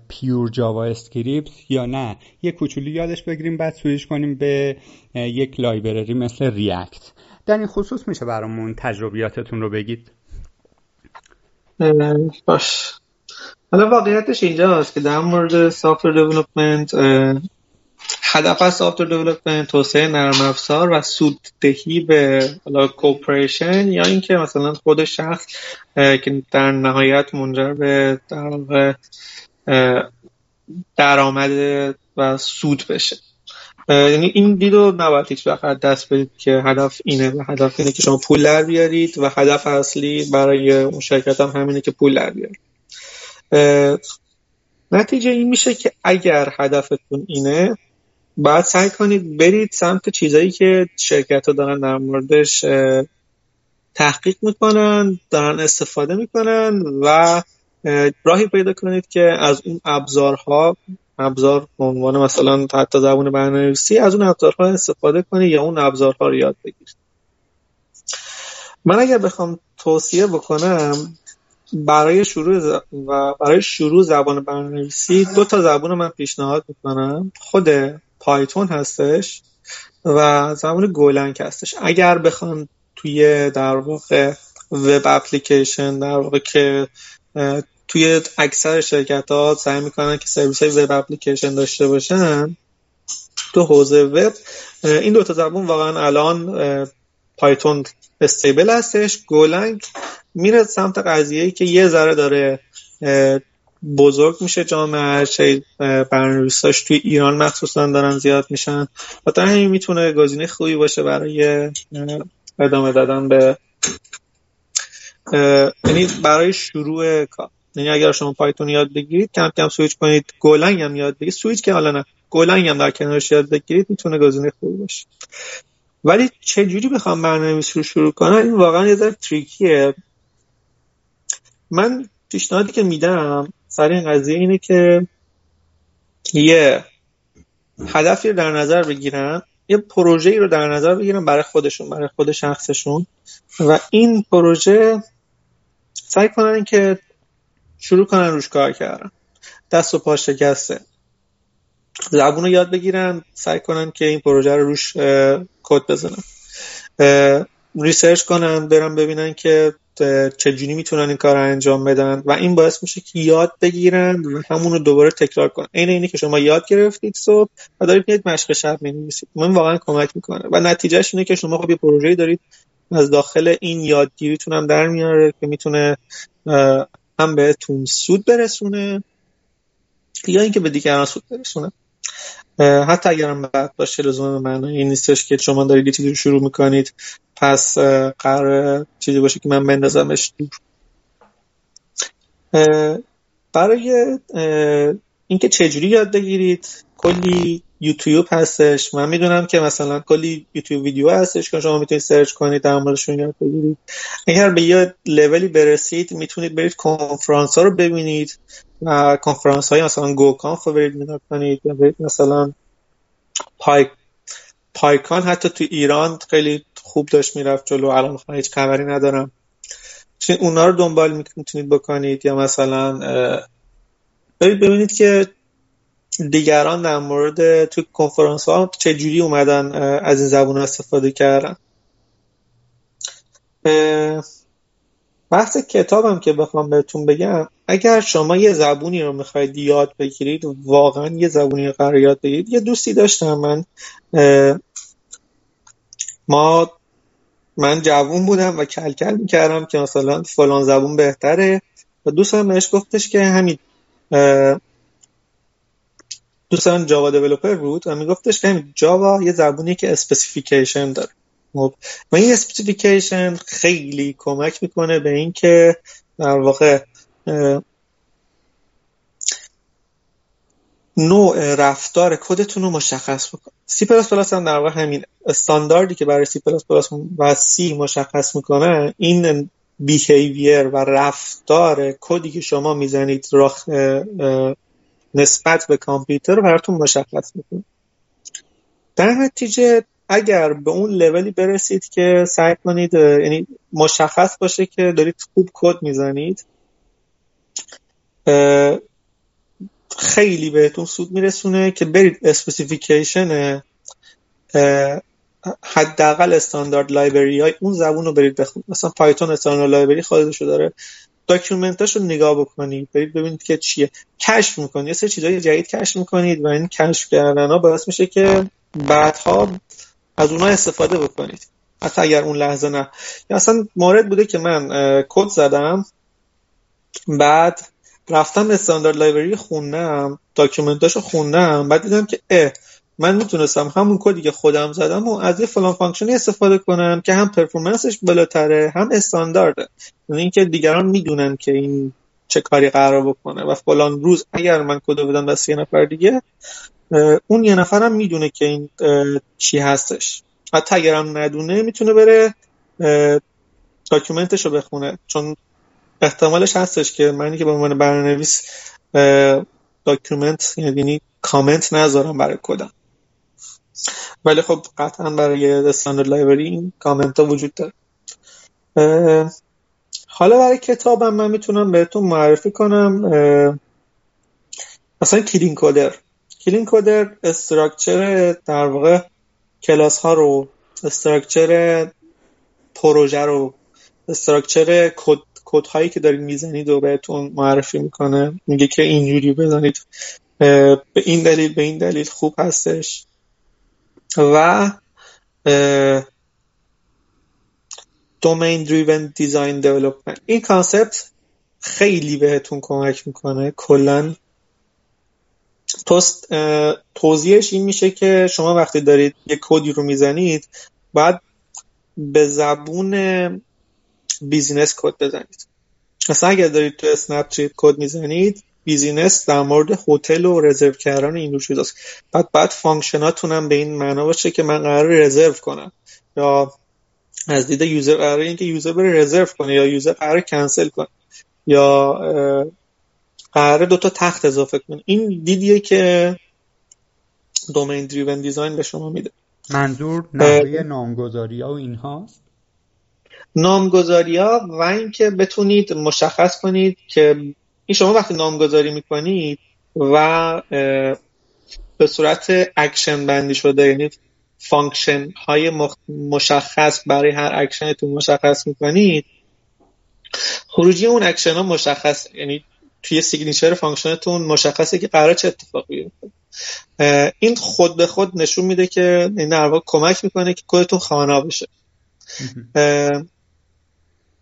pure JavaScript یا نه؟ یه کوچولی یادش بگیریم بعد سویش کنیم به یک library مثل React. در این خصوص میشه برامون تجربیاتتون رو بگید. باش. حالا واقعیتش اینجاست که در مورد software development هدف از software development توسعه نرم افزار و سوددهی به حالا corporation یا اینکه مثلا خود شخص که در نهایت منجر به در درآمد و سود بشه. یعنی این دیدو نباید هیچ وقت دست بدید که هدف اینه و هدف اینه که شما پول در بیارید و هدف اصلی برای اون شرکت هم همینه که پول در بیارید. نتیجه این میشه که اگر هدفتون اینه باید سعی کنید برید سمت چیزایی که شرکت ها دارن در موردش تحقیق می‌کنن دارن استفاده می‌کنن و راهی پیدا کنید که از اون ابزارها ابزار به عنوان مثلا حتی زبون برنامه‌نویسی از اون ابزارها استفاده کنید یا اون ابزارها رو یاد بگیرید. من اگر بخوام توصیه بکنم برای شروع و برای شروع زبان برنامه‌نویسی دو تا زبان من پیشنهاد می‌کنم. خود پایتون هستش و زبان گولنگ هستش. اگر بخوام توی در واقع وب اپلیکیشن در واقع که توی اکثر شرکت ها سعی می‌کنن که سرویس های وب اپلیکیشن داشته باشن تو حوزه وب این دوتا زبان واقعا الان Python stable هستش. Golang میره سمت قضیه که یه ذره داره بزرگ میشه جامعه چه برنامه‌نویساش توی ایران مخصوصا دارن زیاد میشن. و همین می‌تونه گزینه خوبی باشه برای ادامه دادن به یعنی برای شروع کار. یعنی اگر شما Python یاد بگیرید کم کم سویچ کنید Golang هم یاد بگیرید. سویچ که حالا نه Golang هم در کنارش یاد بگیرید می‌تونه گزینه خوبی باشه. ولی چه جوری بخوام برنامه‌نویسی رو شروع کنم؟ این واقعا یه ذره تریکیه. من پیشنهادی که میدم سر این قضیه اینه که یه هدفی رو در نظر بگیرن یه پروژه‌ای رو در نظر بگیرن برای خودشون برای خود شخصشون. و این پروژه سعی کنن که شروع کنن روش کار کردن. دست و پا شکسته. زبون رو یاد بگیرن سعی کنن که این پروژه رو روش کد بزنن. research کنن برن ببینن که چجوری می‌تونن این کار رو انجام بدن و این باعث میشه که یاد بگیرن و همون رو دوباره تکرار کنن. این اینی که شما یاد گرفتید صبح و دارید میاد مشق شب می‌نویسید. من واقعا کمک می‌کنه. و نتیجهش اینه که شما خب یه پروژه‌ای دارید از داخل این یادگیریتون هم در میاره که می‌تونه هم بهتون سود برسونه یا اینکه به دیگران سود برسونه. حتی اگر هم بد باشه لزوم معنی نیستش که شما دارید یه چیزی رو شروع می‌کنید پس قرار چیزی باشه که من بندازمش. دور برای اینکه چجوری یاد بگیرید کلی یوتیوب هستش. من می‌دونم که مثلا کلی یوتیوب ویدیو هستش که شما می‌تونید سرچ کنید در موردشون یاد بگیرید. اگر به یه لولی برسید می‌تونید برید کنفرانس ها رو ببینید. کنفرانس های مثلا گو کانف رو برید نگاه کنید برید مثلا پای پایکان حتی تو ایران خیلی خوب داشت می‌رفت جلو الان هیچ خبری ندارم. اونا رو دنبال می‌تونید بکنید یا مثلا ببینید که دیگران در مورد تو کنفرانس ها چجوری اومدن از این زبون استفاده کردن. بحث کتابم که بخوام بهتون بگم اگر شما یه زبونی رو می‌خواید یاد بگیرید واقعا یه زبونی رو قرار یاد بگیرید یه دوستی داشتم من ما من جوون بودم و کل کل می‌کردم که مثلا فلان زبون بهتره. و دوستم بهش گفتش که همین دوستان Java developer بود و میگفتش که Java یه زبونی که specification داره. خب، و این specification خیلی کمک می‌کنه به اینکه در واقع نوع رفتار کدتون رو مشخص بکنه. C plus plus هم در واقع همین استانداردی که برای C plus plus و C مشخص می‌کنه این behavior و رفتار کدی که شما می‌زنید نسبت به کامپیوتر رو براتون مشخص می‌کنه. در نتیجه اگر به اون لولی برسید که سعی کنید یعنی مشخص باشه که دارید خوب کد می‌زنید خیلی بهتون سود میرسونه که برید specification حداقل standard library های اون زبون رو برید بخونید. مثلا Python standard library خودشو داره. document اش رو نگاه بکنید. برید ببینید که چیه. کشف می‌کنید. یه سری چیزای جدید کشف می‌کنید و این کشف کردن ها باعث میشه که بعدها از اونها استفاده بکنید. حتی اگر اون لحظه نه. یا اصلا مورد بوده که من کد زدم بعد رفتم standard library خوندم document اشو خوندم بعد دیدم که اه من می‌تونستم همون کدی که خودم زدم و از یه فلان function ی استفاده کنم که هم performance ش بالاتره هم استاندارده. یعنی اینکه دیگران می‌دونن که این چه کاری قرار بکنه. و فلان روز اگر من کد بدم دست یه نفر دیگه اون یه نفرم می‌دونه که این چی هستش. حتی اگرم ندونه می‌تونه بره document ش رو بخونه. چون احتمالش هستش که منی که به عنوان برنامه‌نویس document یعنی کامنت نذارم برای کدم ولی خب قطعا برای standard library این کامنت ها وجود داره. حالا برای کتابم من می‌تونم بهتون معرفی کنم مثلا Clean Coder Clean Coder structure در واقع کلاس ها رو structure پروژه رو structure کد کد هایی که دارید می‌زنید و بهتون معرفی می‌کنه. میگه که اینجوری بزنید. به این دلیل به این دلیل خوب هستش. و domain driven design development این concept خیلی بهتون کمک می‌کنه. کلا پست توضیحش این میشه که شما وقتی دارید یک کدی رو می‌زنید باید به زبون business کد بزنید. مثلا اگر دارید تو اسنپ کد می‌زنید business در مورد هتل و رزرو کردن این چیزاست. بعد بعد function اتون هم به این معنا باشه که من قرار رزرو کنم. یا از دید user قرار اینکه user بره رزرو کنه یا user قرار کنسل کنه. یا قرار دوتا تخت اضافه کنه. این دیدیه که domain driven design به شما میده. منظور نحوه نامگذاری ها و این هاست نامگذاری ها و اینکه بتونید مشخص کنید که این شما وقتی نامگذاری می‌کنید و به صورت اکشن بندی شده یعنی function های مشخص برای هر اکشنتون مشخص می‌کنید خروجی اون اکشن ها مشخص یعنی توی signature function تون مشخصه که قرار چه اتفاقی بیفته این خود به خود نشون میده که این در کمک می‌کنه که کدتون خوانا بشه.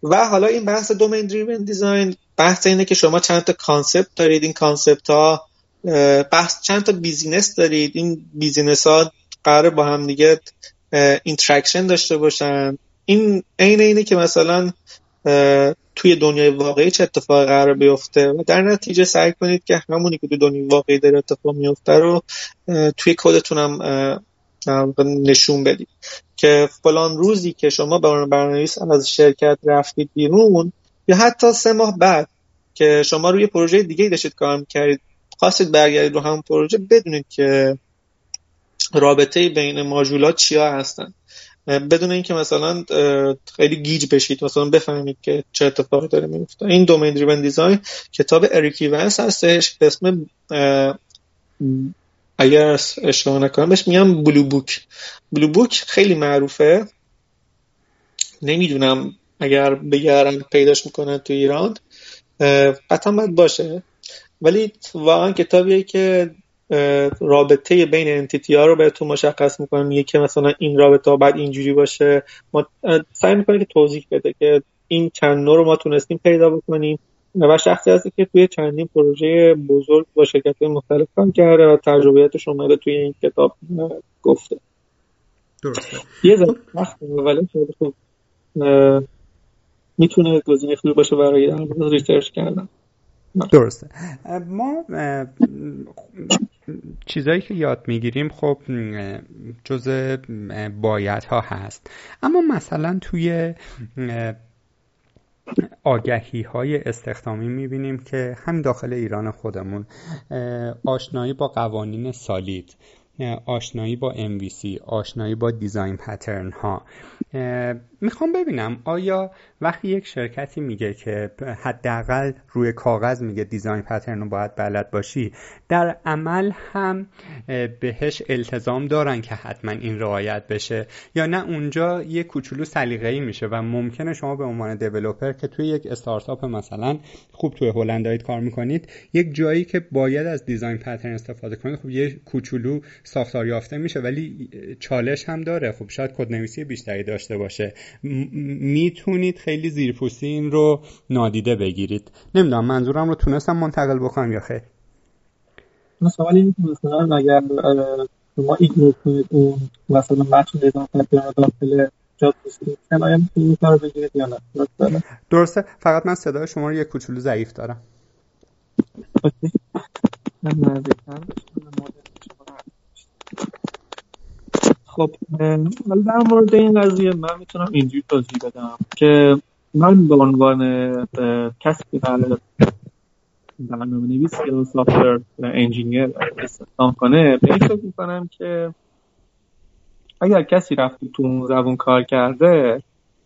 و حالا این بحث domain driven design بحث اینه که شما چند تا concept دارید. این concept ها بحث چند تا business دارید. این business ها قرار با هم دیگه interaction داشته باشن. این عین اینه که مثلا توی دنیای واقعی چه اتفاقی قرار بیفته و در نتیجه سعی کنید که همونی که تو دنیای واقعی داره اتفاق میفته رو توی کدتون نشون بدید. که فلان روزی که شما به برنامه‌نویس از شرکت رفتید بیرون یا حتی سه ماه بعد که شما روی پروژه دیگه داشتید کار کردید خواستید برگردید رو همون پروژه بدونید که رابطه بین ماژولات چیا هستن. بدون اینکه مثلا خیلی گیج بشید مثلا بفهمید که چه اتفاقی داره میفته این دومین دریون دیزاین کتاب اریکی ونس هستش به اسم اگر اشتباه نکنم بهش میگم بلو بوک بلو بوک خیلی معروفه. نمی‌دونم اگر بگرن پیداش می‌کنن تو ایران قطعا باید باشه. ولی واقعا کتابیه که رابطه بین انتیتی ها رو بهتون مشخص می‌کنه میگه که مثلا این رابطه ها باید اینجوری باشه. ما سعی می‌کنه که توضیح بده که این چند نوع رو ما تونستیم پیدا بکنیم و شخصی هستی که توی چندین پروژه بزرگ با شرکت مختلف کار کرده و تجربیاتش اومده توی این کتاب گفته. درسته. یه وقت ولی خیلی خوب می‌تونه گزینه خوبی باشه برای ریسرچ کردن. درسته. ما چیزایی که یاد می‌گیریم خب جز باید ها هست. اما مثلا توی آگهی های استخدامی می‌بینیم که همین داخل ایران خودمون آشنایی با قوانین سالید آشنایی با MVC آشنایی با دیزاین پترن ها می‌خوام ببینم آیا وقتی یک شرکتی میگه که حداقل روی کاغذ میگه دیزاین پترن رو باید بلد باشی در عمل هم بهش التزام دارن که حتما این رعایت بشه یا نه؟ اونجا یه کوچولو سلیقه‌ای میشه و ممکنه شما به عنوان دیولپر که توی یک استارتاپ مثلا خوب توی هلند دارید کار می‌کنید یک جایی که باید از دیزاین پترن استفاده کنید خب یه کوچولو ساختار یافته میشه ولی چالش هم داره. خب شاید کدنویسی بیشتری داشته باشه. می‌تونید خیلی زیرپوستی این رو نادیده بگیرید. نمی‌دونم منظورم رو تونستم منتقل بکنم یا خیر؟ سوال این مثلا اگر شما ایگنور کنید اون مثلا متن اضافه داخل درسته. فقط من صدای شما رو یک کوچولو ضعیف دارم. خب در مورد این قضیه من می‌تونم اینجوری توضیح بدم که من به عنوان کسی که برنامه نویس یا سافتور انجینیر استخدام کنه به این فکر می‌کنم که اگر کسی رفته تو اون زبون کار کرده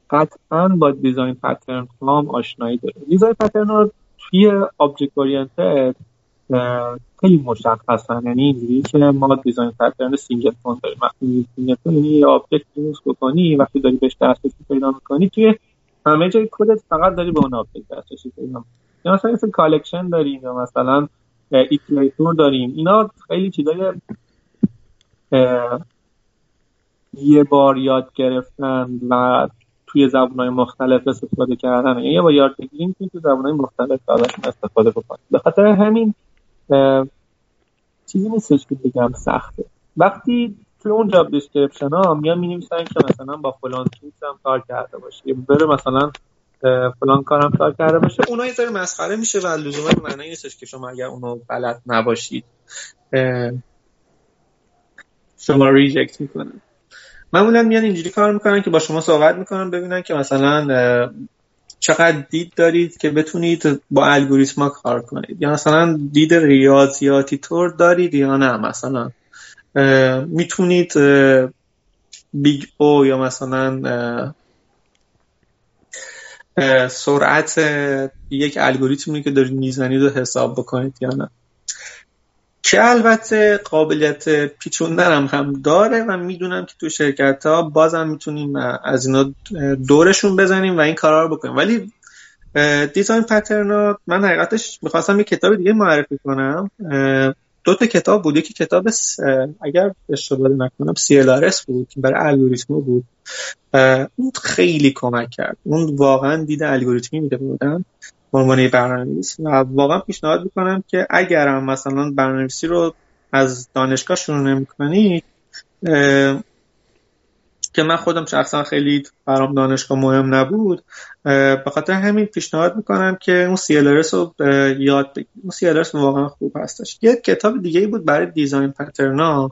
قطعا با design pattern هم آشنایی داره. design pattern ها توی object oriented خیلی مشخصن. یعنی اینجوری که ما design pattern singleton داریم. وقتی singleton یعنی یه object use بکنی وقتی داری بهش دسترسی پیدا می‌کنی توی همه جای کدت فقط داری به اون object دسترسی پیدا یا مثلا مثل collection داریم یا مثلا iterator داریم. اینا خیلی چیزای یه بار یاد گرفتن و توی زبانهای مختلف استفاده کردن. یعنی یه بار یاد بگیریم که توی زبانهای مختلف ازشون استفاده بکنیم. به خاطر همین چیزی نیستش که بگم سخته. وقتی توی اون job description ها میان می نویسن که مثلا با فلان چیز هم کار کرده باشه. بره مثلا فلان کارم کار کرده باشه. اونا یه ذره مسخره میشه و لزوما معنی نیستش که شما اگر اونو بلد نباشید شما reject می‌کنن معمولا میان اینجوری کار می‌کنن که با شما صحبت می‌کنن ببینن که مثلا چقدر دید دارید که بتونید با الگوریتما کار کنید. یا مثلا دید ریاضیاتی طور دارید یا نه مثلا. می‌تونید Big O یا مثلا سرعت یک الگوریتمی که دارید می‌زنید رو حساب بکنید یا نه. که البته قابلیت پیچوندن هم, داره و می‌دونم که تو شرکت ها بازم می‌تونیم از اینا دورشون بزنیم و این کارا رو بکنیم. ولی دیزاین پترن من حقیقتش می‌خواستم یه کتاب دیگه معرفی کنم. دو تا کتاب بود. یکی کتاب اگر اشتباه نکنم CLRS بود که برای الگوریتم بود. اون خیلی کمک کرد. اون واقعا دید الگوریتمی میده بودن. عنوان برنامه‌نویس و واقعا پیشنهاد می‌کنم که اگرم مثلا برنامه‌نویسی رو از دانشگاه شروع نمی‌کنید که من خودم شخصا خیلی برام دانشگاه مهم نبود به خاطر همین پیشنهاد می‌کنم که اون CLRS رو یاد بگیرید اون CLRS واقعا خوب هستش. یه کتاب دیگه بود برای دیزاین پترنا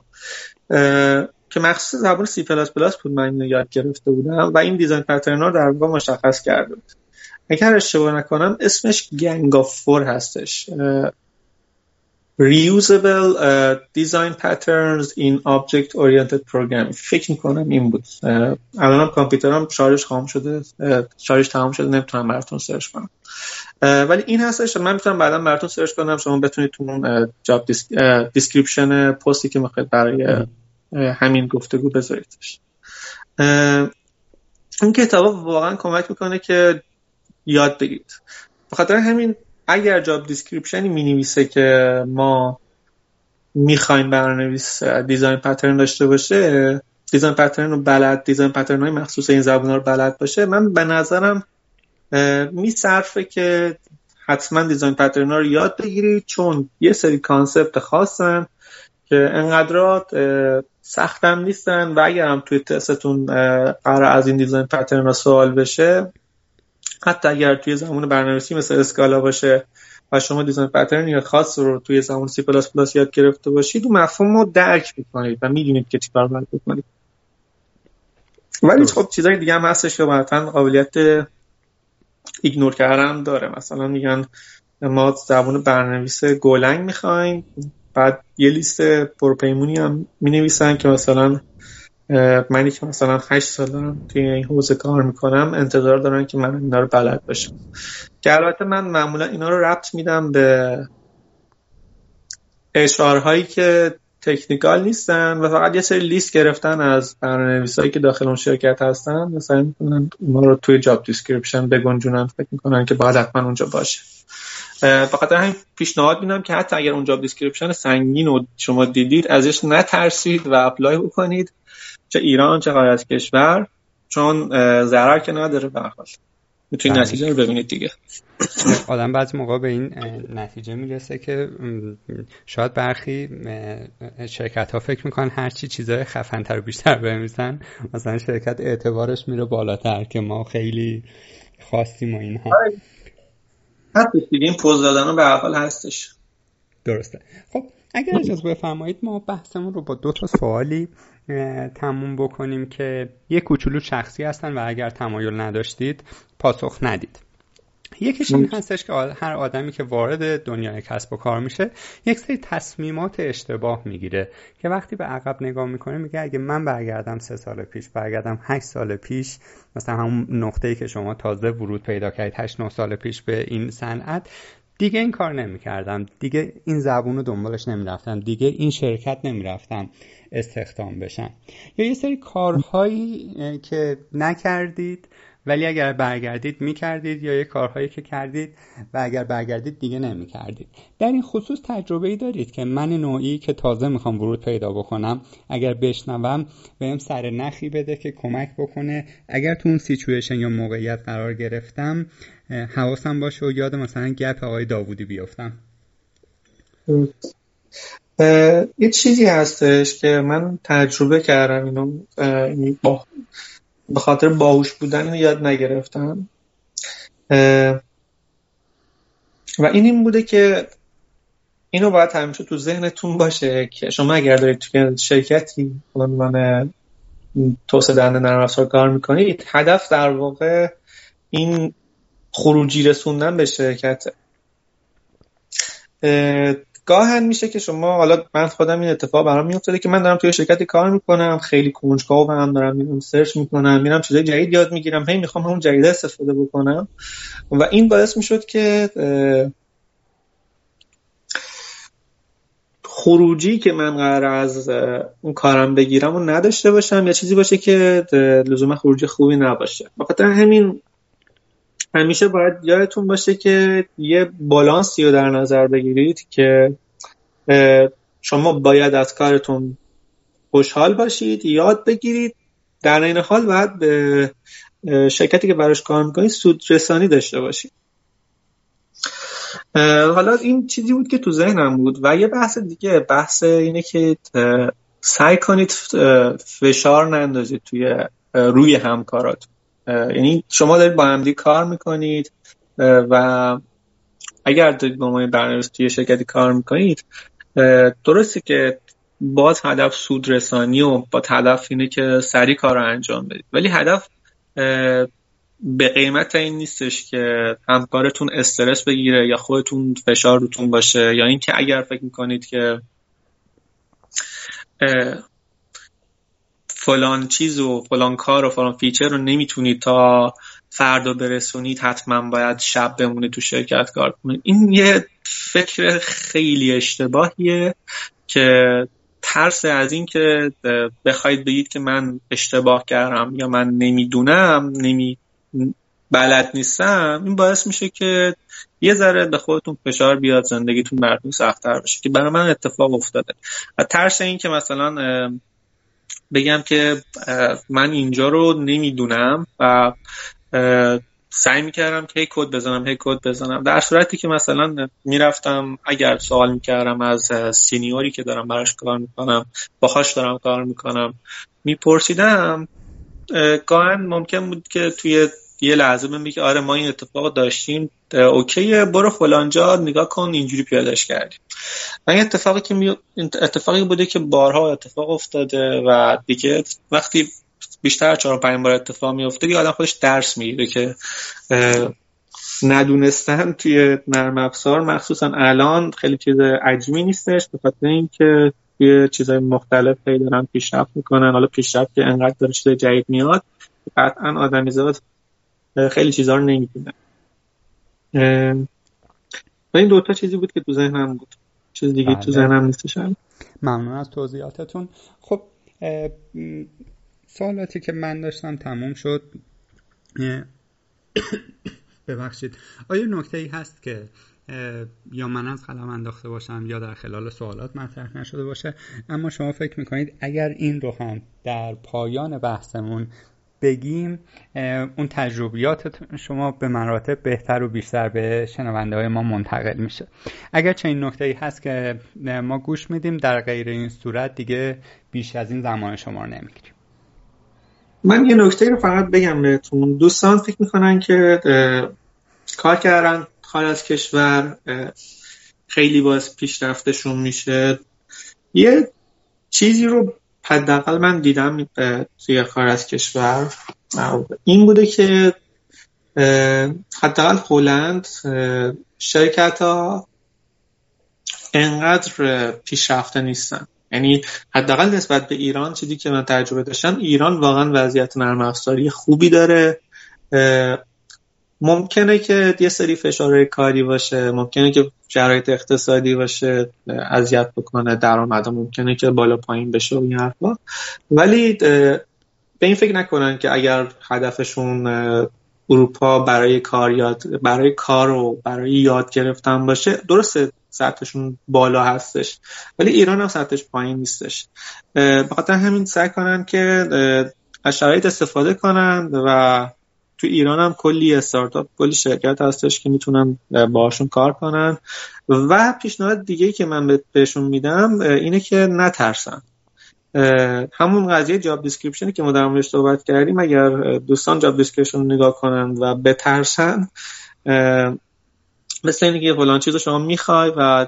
که مخصوص زبان پلاس بود من اینو یاد گرفته بودم و این دیزاین پترنا در واقع مشخص کرده بود. اگر اشتباه نکنم اسمش Gang of Four هستش uh, design patterns in object oriented programming. فکر می‌کنم این بود. الانم کامپیوترم شارژ تمام شده. شارژ تمام شده. نمی‌تونم براتون search کنم. ولی این هستش. من می‌تونم بعدا براتون search کنم. شما بتونید تو اون job description پستی که می‌خواید برای همین گفتگو بذاریدش. این کتاب واقعا کمک می‌کنه که یاد بگیرید. بخاطر همین اگر job description ی می نویسه که ما می‌خوایم برنامه‌نویس design pattern داشته باشه design pattern رو بلد design pattern های مخصوص این زبان رو بلد باشه من به نظرم میصرفه که حتما design pattern رو یاد بگیرید چون یه سری concept خاصن که انقدرات سختم نیستن و اگر هم توی تستتون قرار از این design pattern ها سوال بشه حتی اگر توی زبان برنامه‌نویسی مثل Scala باشه و شما design pattern های خاص رو توی زمان سی پلاس پلاس یاد گرفته باشید و مفهوم رو درک می‌کنید و می‌دونید که چیکار باید بکنید. ولی خب چیزای دیگه هم هستش که قابلیت ignore کردن داره. مثلا میگن ما زبان برنامه‌نویس Golang می‌خوایم بعد یه لیست پرپیمونی هم می نویسن که مثلا منی که مثلا 8 سال دارم توی این حوزه کار می‌کنم انتظار دارن که من اینا رو بلد باشم. که البته من معمولا اینا رو ربط میدم به HR هایی که technical نیستن و فقط یه سری لیست گرفتن از برنامه‌نویسایی که داخل اون شرکت هستن. مثلا می‌کنن اونا رو توی job description بگنجونن فکر می‌کنن که باید حتما اونجا باشه. فقط همین پیشنهاد میدم که حتی اگر اون job description سنگین رو شما دیدید ازش نترسید و apply بکنید. چه ایران چه خارج کشور چون ضرر که نداره حال. می‌تونید بله. نتیجه رو ببینید دیگه. آدم بعضی موقع به این نتیجه می‌رسه که شاید برخی شرکت ها فکر می‌کنن هرچی چیزای خفنتر و بیشتر بنویسن مثلا شرکت اعتبارش میره بالاتر که ما خیلی خواستیم و اینها. آره. حتی این پوز دادن به حال هستش. درسته. خب اگر اجازه بفرمایید ما بحثمون رو با دو تا سوالی تموم بکنیم که یک کوچولو شخصی هستن و اگر تمایل نداشتید پاسخ ندید. یکیش این هستش که هر آدمی که وارد دنیای کسب و کار میشه یک سری تصمیمات اشتباه می‌گیره که وقتی به عقب نگاه می‌کنه میگه اگه من برگردم سه سال پیش برگردم هشت سال پیش مثلا همون نقطه ای که شما تازه ورود پیدا کردید هشت نه سال پیش به این صنعت دیگه این کار نمی‌کردم. دیگه این زبون رو دنبالش نمی‌رفتم. دیگه این شرکت نمی‌رفتم استخدام بشم. یا یه سری کارهایی که نکردید ولی اگر برگردید می‌کردید یا یه کارهایی که کردید و اگر برگردید دیگه نمی‌کردید. در این خصوص تجربه ای دارید که من نوعی که تازه می‌خوام ورود پیدا بکنم اگر بشنوم بهم سر نخی بده که کمک بکنه. اگر تو اون سیچویشن یا موقعیت قرار گرفتم حواسم باشه و یاد مثلا گپ آقای داوودی بیفتم. یه چیزی هستش که من تجربه کردم اینو با به خاطر باهوش بودن یاد نگرفتم. و این این بوده که اینو باید همیشه تو ذهنتون باشه که شما اگر دارید توی شرکتی عنوان توسعه دهنده نرم افزار کار می‌کنید هدف در واقع این خروجی رسوندن به شرکت گاهن میشه که شما حالا من خودم این اتفاق برام میافتاده که من دارم توی شرکتی کار می‌کنم خیلی کنجکاو هم دارم میرم سرچ می‌کنم میرم چیزای جدید یاد می‌گیرم هی می‌خوام همون جدید استفاده بکنم. و این باعث می‌شد که خروجی که من قرار از اون کارم بگیرم و نداشته باشم یا چیزی باشه که لزوما خروجی خوبی نباشه. بخاطر همین همیشه باید یادتون باشه که یه بالانسی رو در نظر بگیرید که شما باید از کارتون خوشحال باشید یاد بگیرید. در این حال باید به شرکتی که براش کار می‌کنید سود رسانی داشته باشید. حالا این چیزی بود که تو ذهنم بود و یه بحث دیگه بحث اینه که سعی کنید فشار نندازید توی روی همکاراتون. یعنی شما دارید با همدی کار می‌کنید و اگر دارید با ما برنامه توی شرکتی کار می‌کنید درسته که باز هدف سودرسانی و با هدف اینه که سریع کار رو انجام بدید. ولی هدف به قیمت این نیستش که همکارتون استرس بگیره یا خودتون فشار روتون باشه یا اینکه اگر فکر می‌کنید که فلان چیز و فلان کار و فلان feature رو نمی‌تونید تا فردا برسونید حتما باید شب بمونید تو شرکت کار کنید این یه فکر خیلی اشتباهیه که ترس از این که بخواید بگید که من اشتباه کردم یا من نمی‌دونم نمی بلد نیستم این باعث میشه که یه ذره به خودتون فشار بیاد زندگیتون براتون سختتر بشه که برای من اتفاق افتاده. و ترس این که مثلا بگم که من اینجا رو نمی‌دونم و سعی می‌کردم که هی کد بزنم هی کد بزنم. در صورتی که مثلا می‌رفتم اگر سوال می‌کردم از سینیوری که دارم براش کار می‌کنم باهاش دارم کار می‌کنم میپرسیدم گاهن ممکن بود که توی یه لحظه من که آره ما این اتفاق داشتیم اوکی برو فلانجا نگاه کن اینجوری پیادش کردیم. و این اتفاقی که می... اتفاقی بوده که بارها اتفاق افتاده و دیگه وقتی بیشتر چهار پنج بار اتفاق میفته دیگه آدم خودش درس می‌گیره که ندونستن توی نرم افزار. مخصوصا الان خیلی چیز عجیبی نیستش به خاطر اینکه توی چیزهای مختلف دارن پیشرفت می‌کنن. حالا پیشرفت که انقدر داره چیز جدید میاد قطعا آدمی خیلی چیزها رو نمی‌دونن و این دوتا چیزی بود که تو ذهنم بود. چیز دیگه تو بله. ذهنم نیستش ممنون از توضیحاتتون. خب سوالاتی که من داشتم تموم شد. ببخشید. آیا نکته ای هست که یا من از قلم انداخته باشم یا در خلال سوالات مطرح نشده باشه؟ اما شما فکر می‌کنید اگر این رو هم در پایان بحثمون بگیم اون تجربیات شما به مراتب بهتر و بیشتر به شنونده های ما منتقل میشه. اگر چنین نکته ای هست که ما گوش میدیم در غیر این صورت دیگه بیش از این زمان شما رو نمی‌گیریم. من یه نکته رو فقط بگم بهتون. دوستان فکر می‌کنن که کار کردن خارج از کشور خیلی باز پیشرفتشون میشه. یه چیزی رو حداقل من دیدم توی خارج از کشور این بوده که حداقل هلند شرکت ها انقدر پیشرفته نیستن. یعنی حداقل نسبت به ایران چیزی که من تجربه داشتم ایران واقعا وضعیت نرم افزاری خوبی داره. ممکنه که یه سری فشار کاری باشه ممکنه که شرایط اقتصادی باشه اذیت بکنه درآمد ممکنه که بالا پایین بشه و این حرفا. ولی به این فکر نکنن که اگر هدفشون اروپا برای کار یاد برای کار و برای یاد گرفتن باشه درسته سطحشون بالا هستش ولی ایران هم سطحش پایین نیستش. بخاطر همین سعی کنن که از شرایط استفاده کنن و تو ایران هم کلی استارتاپ کلی شرکت هستش که می‌تونن باشون کار کنن. و پیشنهاد دیگه که من بهشون میدم اینه که نترسن. همون قضیه job description ی که ما در موردش صحبت کردیم اگر دوستان job description نگاه کنن و بترسن مثل اینکه که فلان چیز رو شما می‌خوای و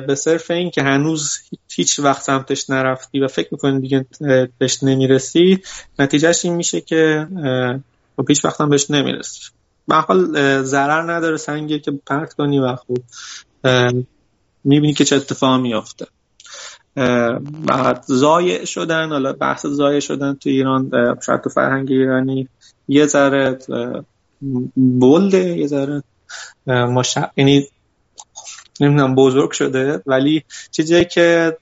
به صرف این که هنوز هیچ وقت سمتش نرفتی و فکر می‌کنی دیگه بهش نمی‌رسی نتیجهش این میشه که و پیش وقت هم بهش نمی‌رسی. به حال ضرر نداره سنگی که پرت کنی و خوب می‌بینی که چه اتفاق میافته. بعد زایع شدن حالا بحث زایع شدن تو ایران شاید تو فرهنگ ایرانی یه ذره بلده یه ذره مش... یعنی نمی‌دونم بزرگ شده ولی چیزی که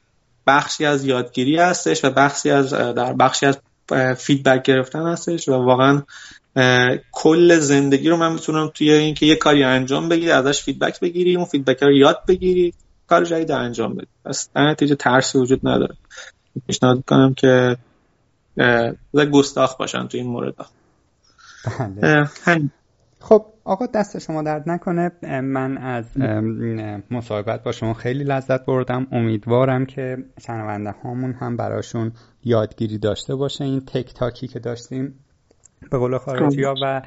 بخشی از یادگیری هستش و بخشی از در بخشی از فیدبک گرفتن هستش و واقعا کل زندگی رو من می‌تونم توی اینکه یه کاری انجام بگیری ازش فیدبک بگیری اون فیدبک رو یاد بگیری کار جدید انجام بدی. پس در نتیجه ترسی وجود نداره. پیشنهاد کنم که گستاخ باشن تو این مورد. بله. خب آقا دست شما درد نکنه. من از مصاحبت با شما خیلی لذت بردم. امیدوارم که شنونده هامون هم براشون یادگیری داشته باشه. این تک تاکی که داشتیم به قول خارجی ها و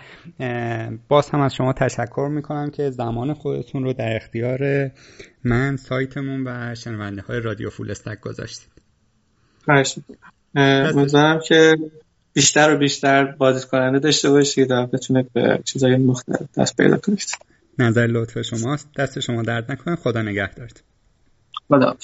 باز هم از شما تشکر می‌کنم که زمان خودتون رو در اختیار من سایتمون و شنونده های رادیو فول استک گذاشتید. امیدوارم که بیشتر و بیشتر بازدید کننده داشته باشید و بتونه به چیزای مختلف دست پیدا کنید. نظر لطف شماست. دست شما درد نکنه. خدا نگه دارد خدا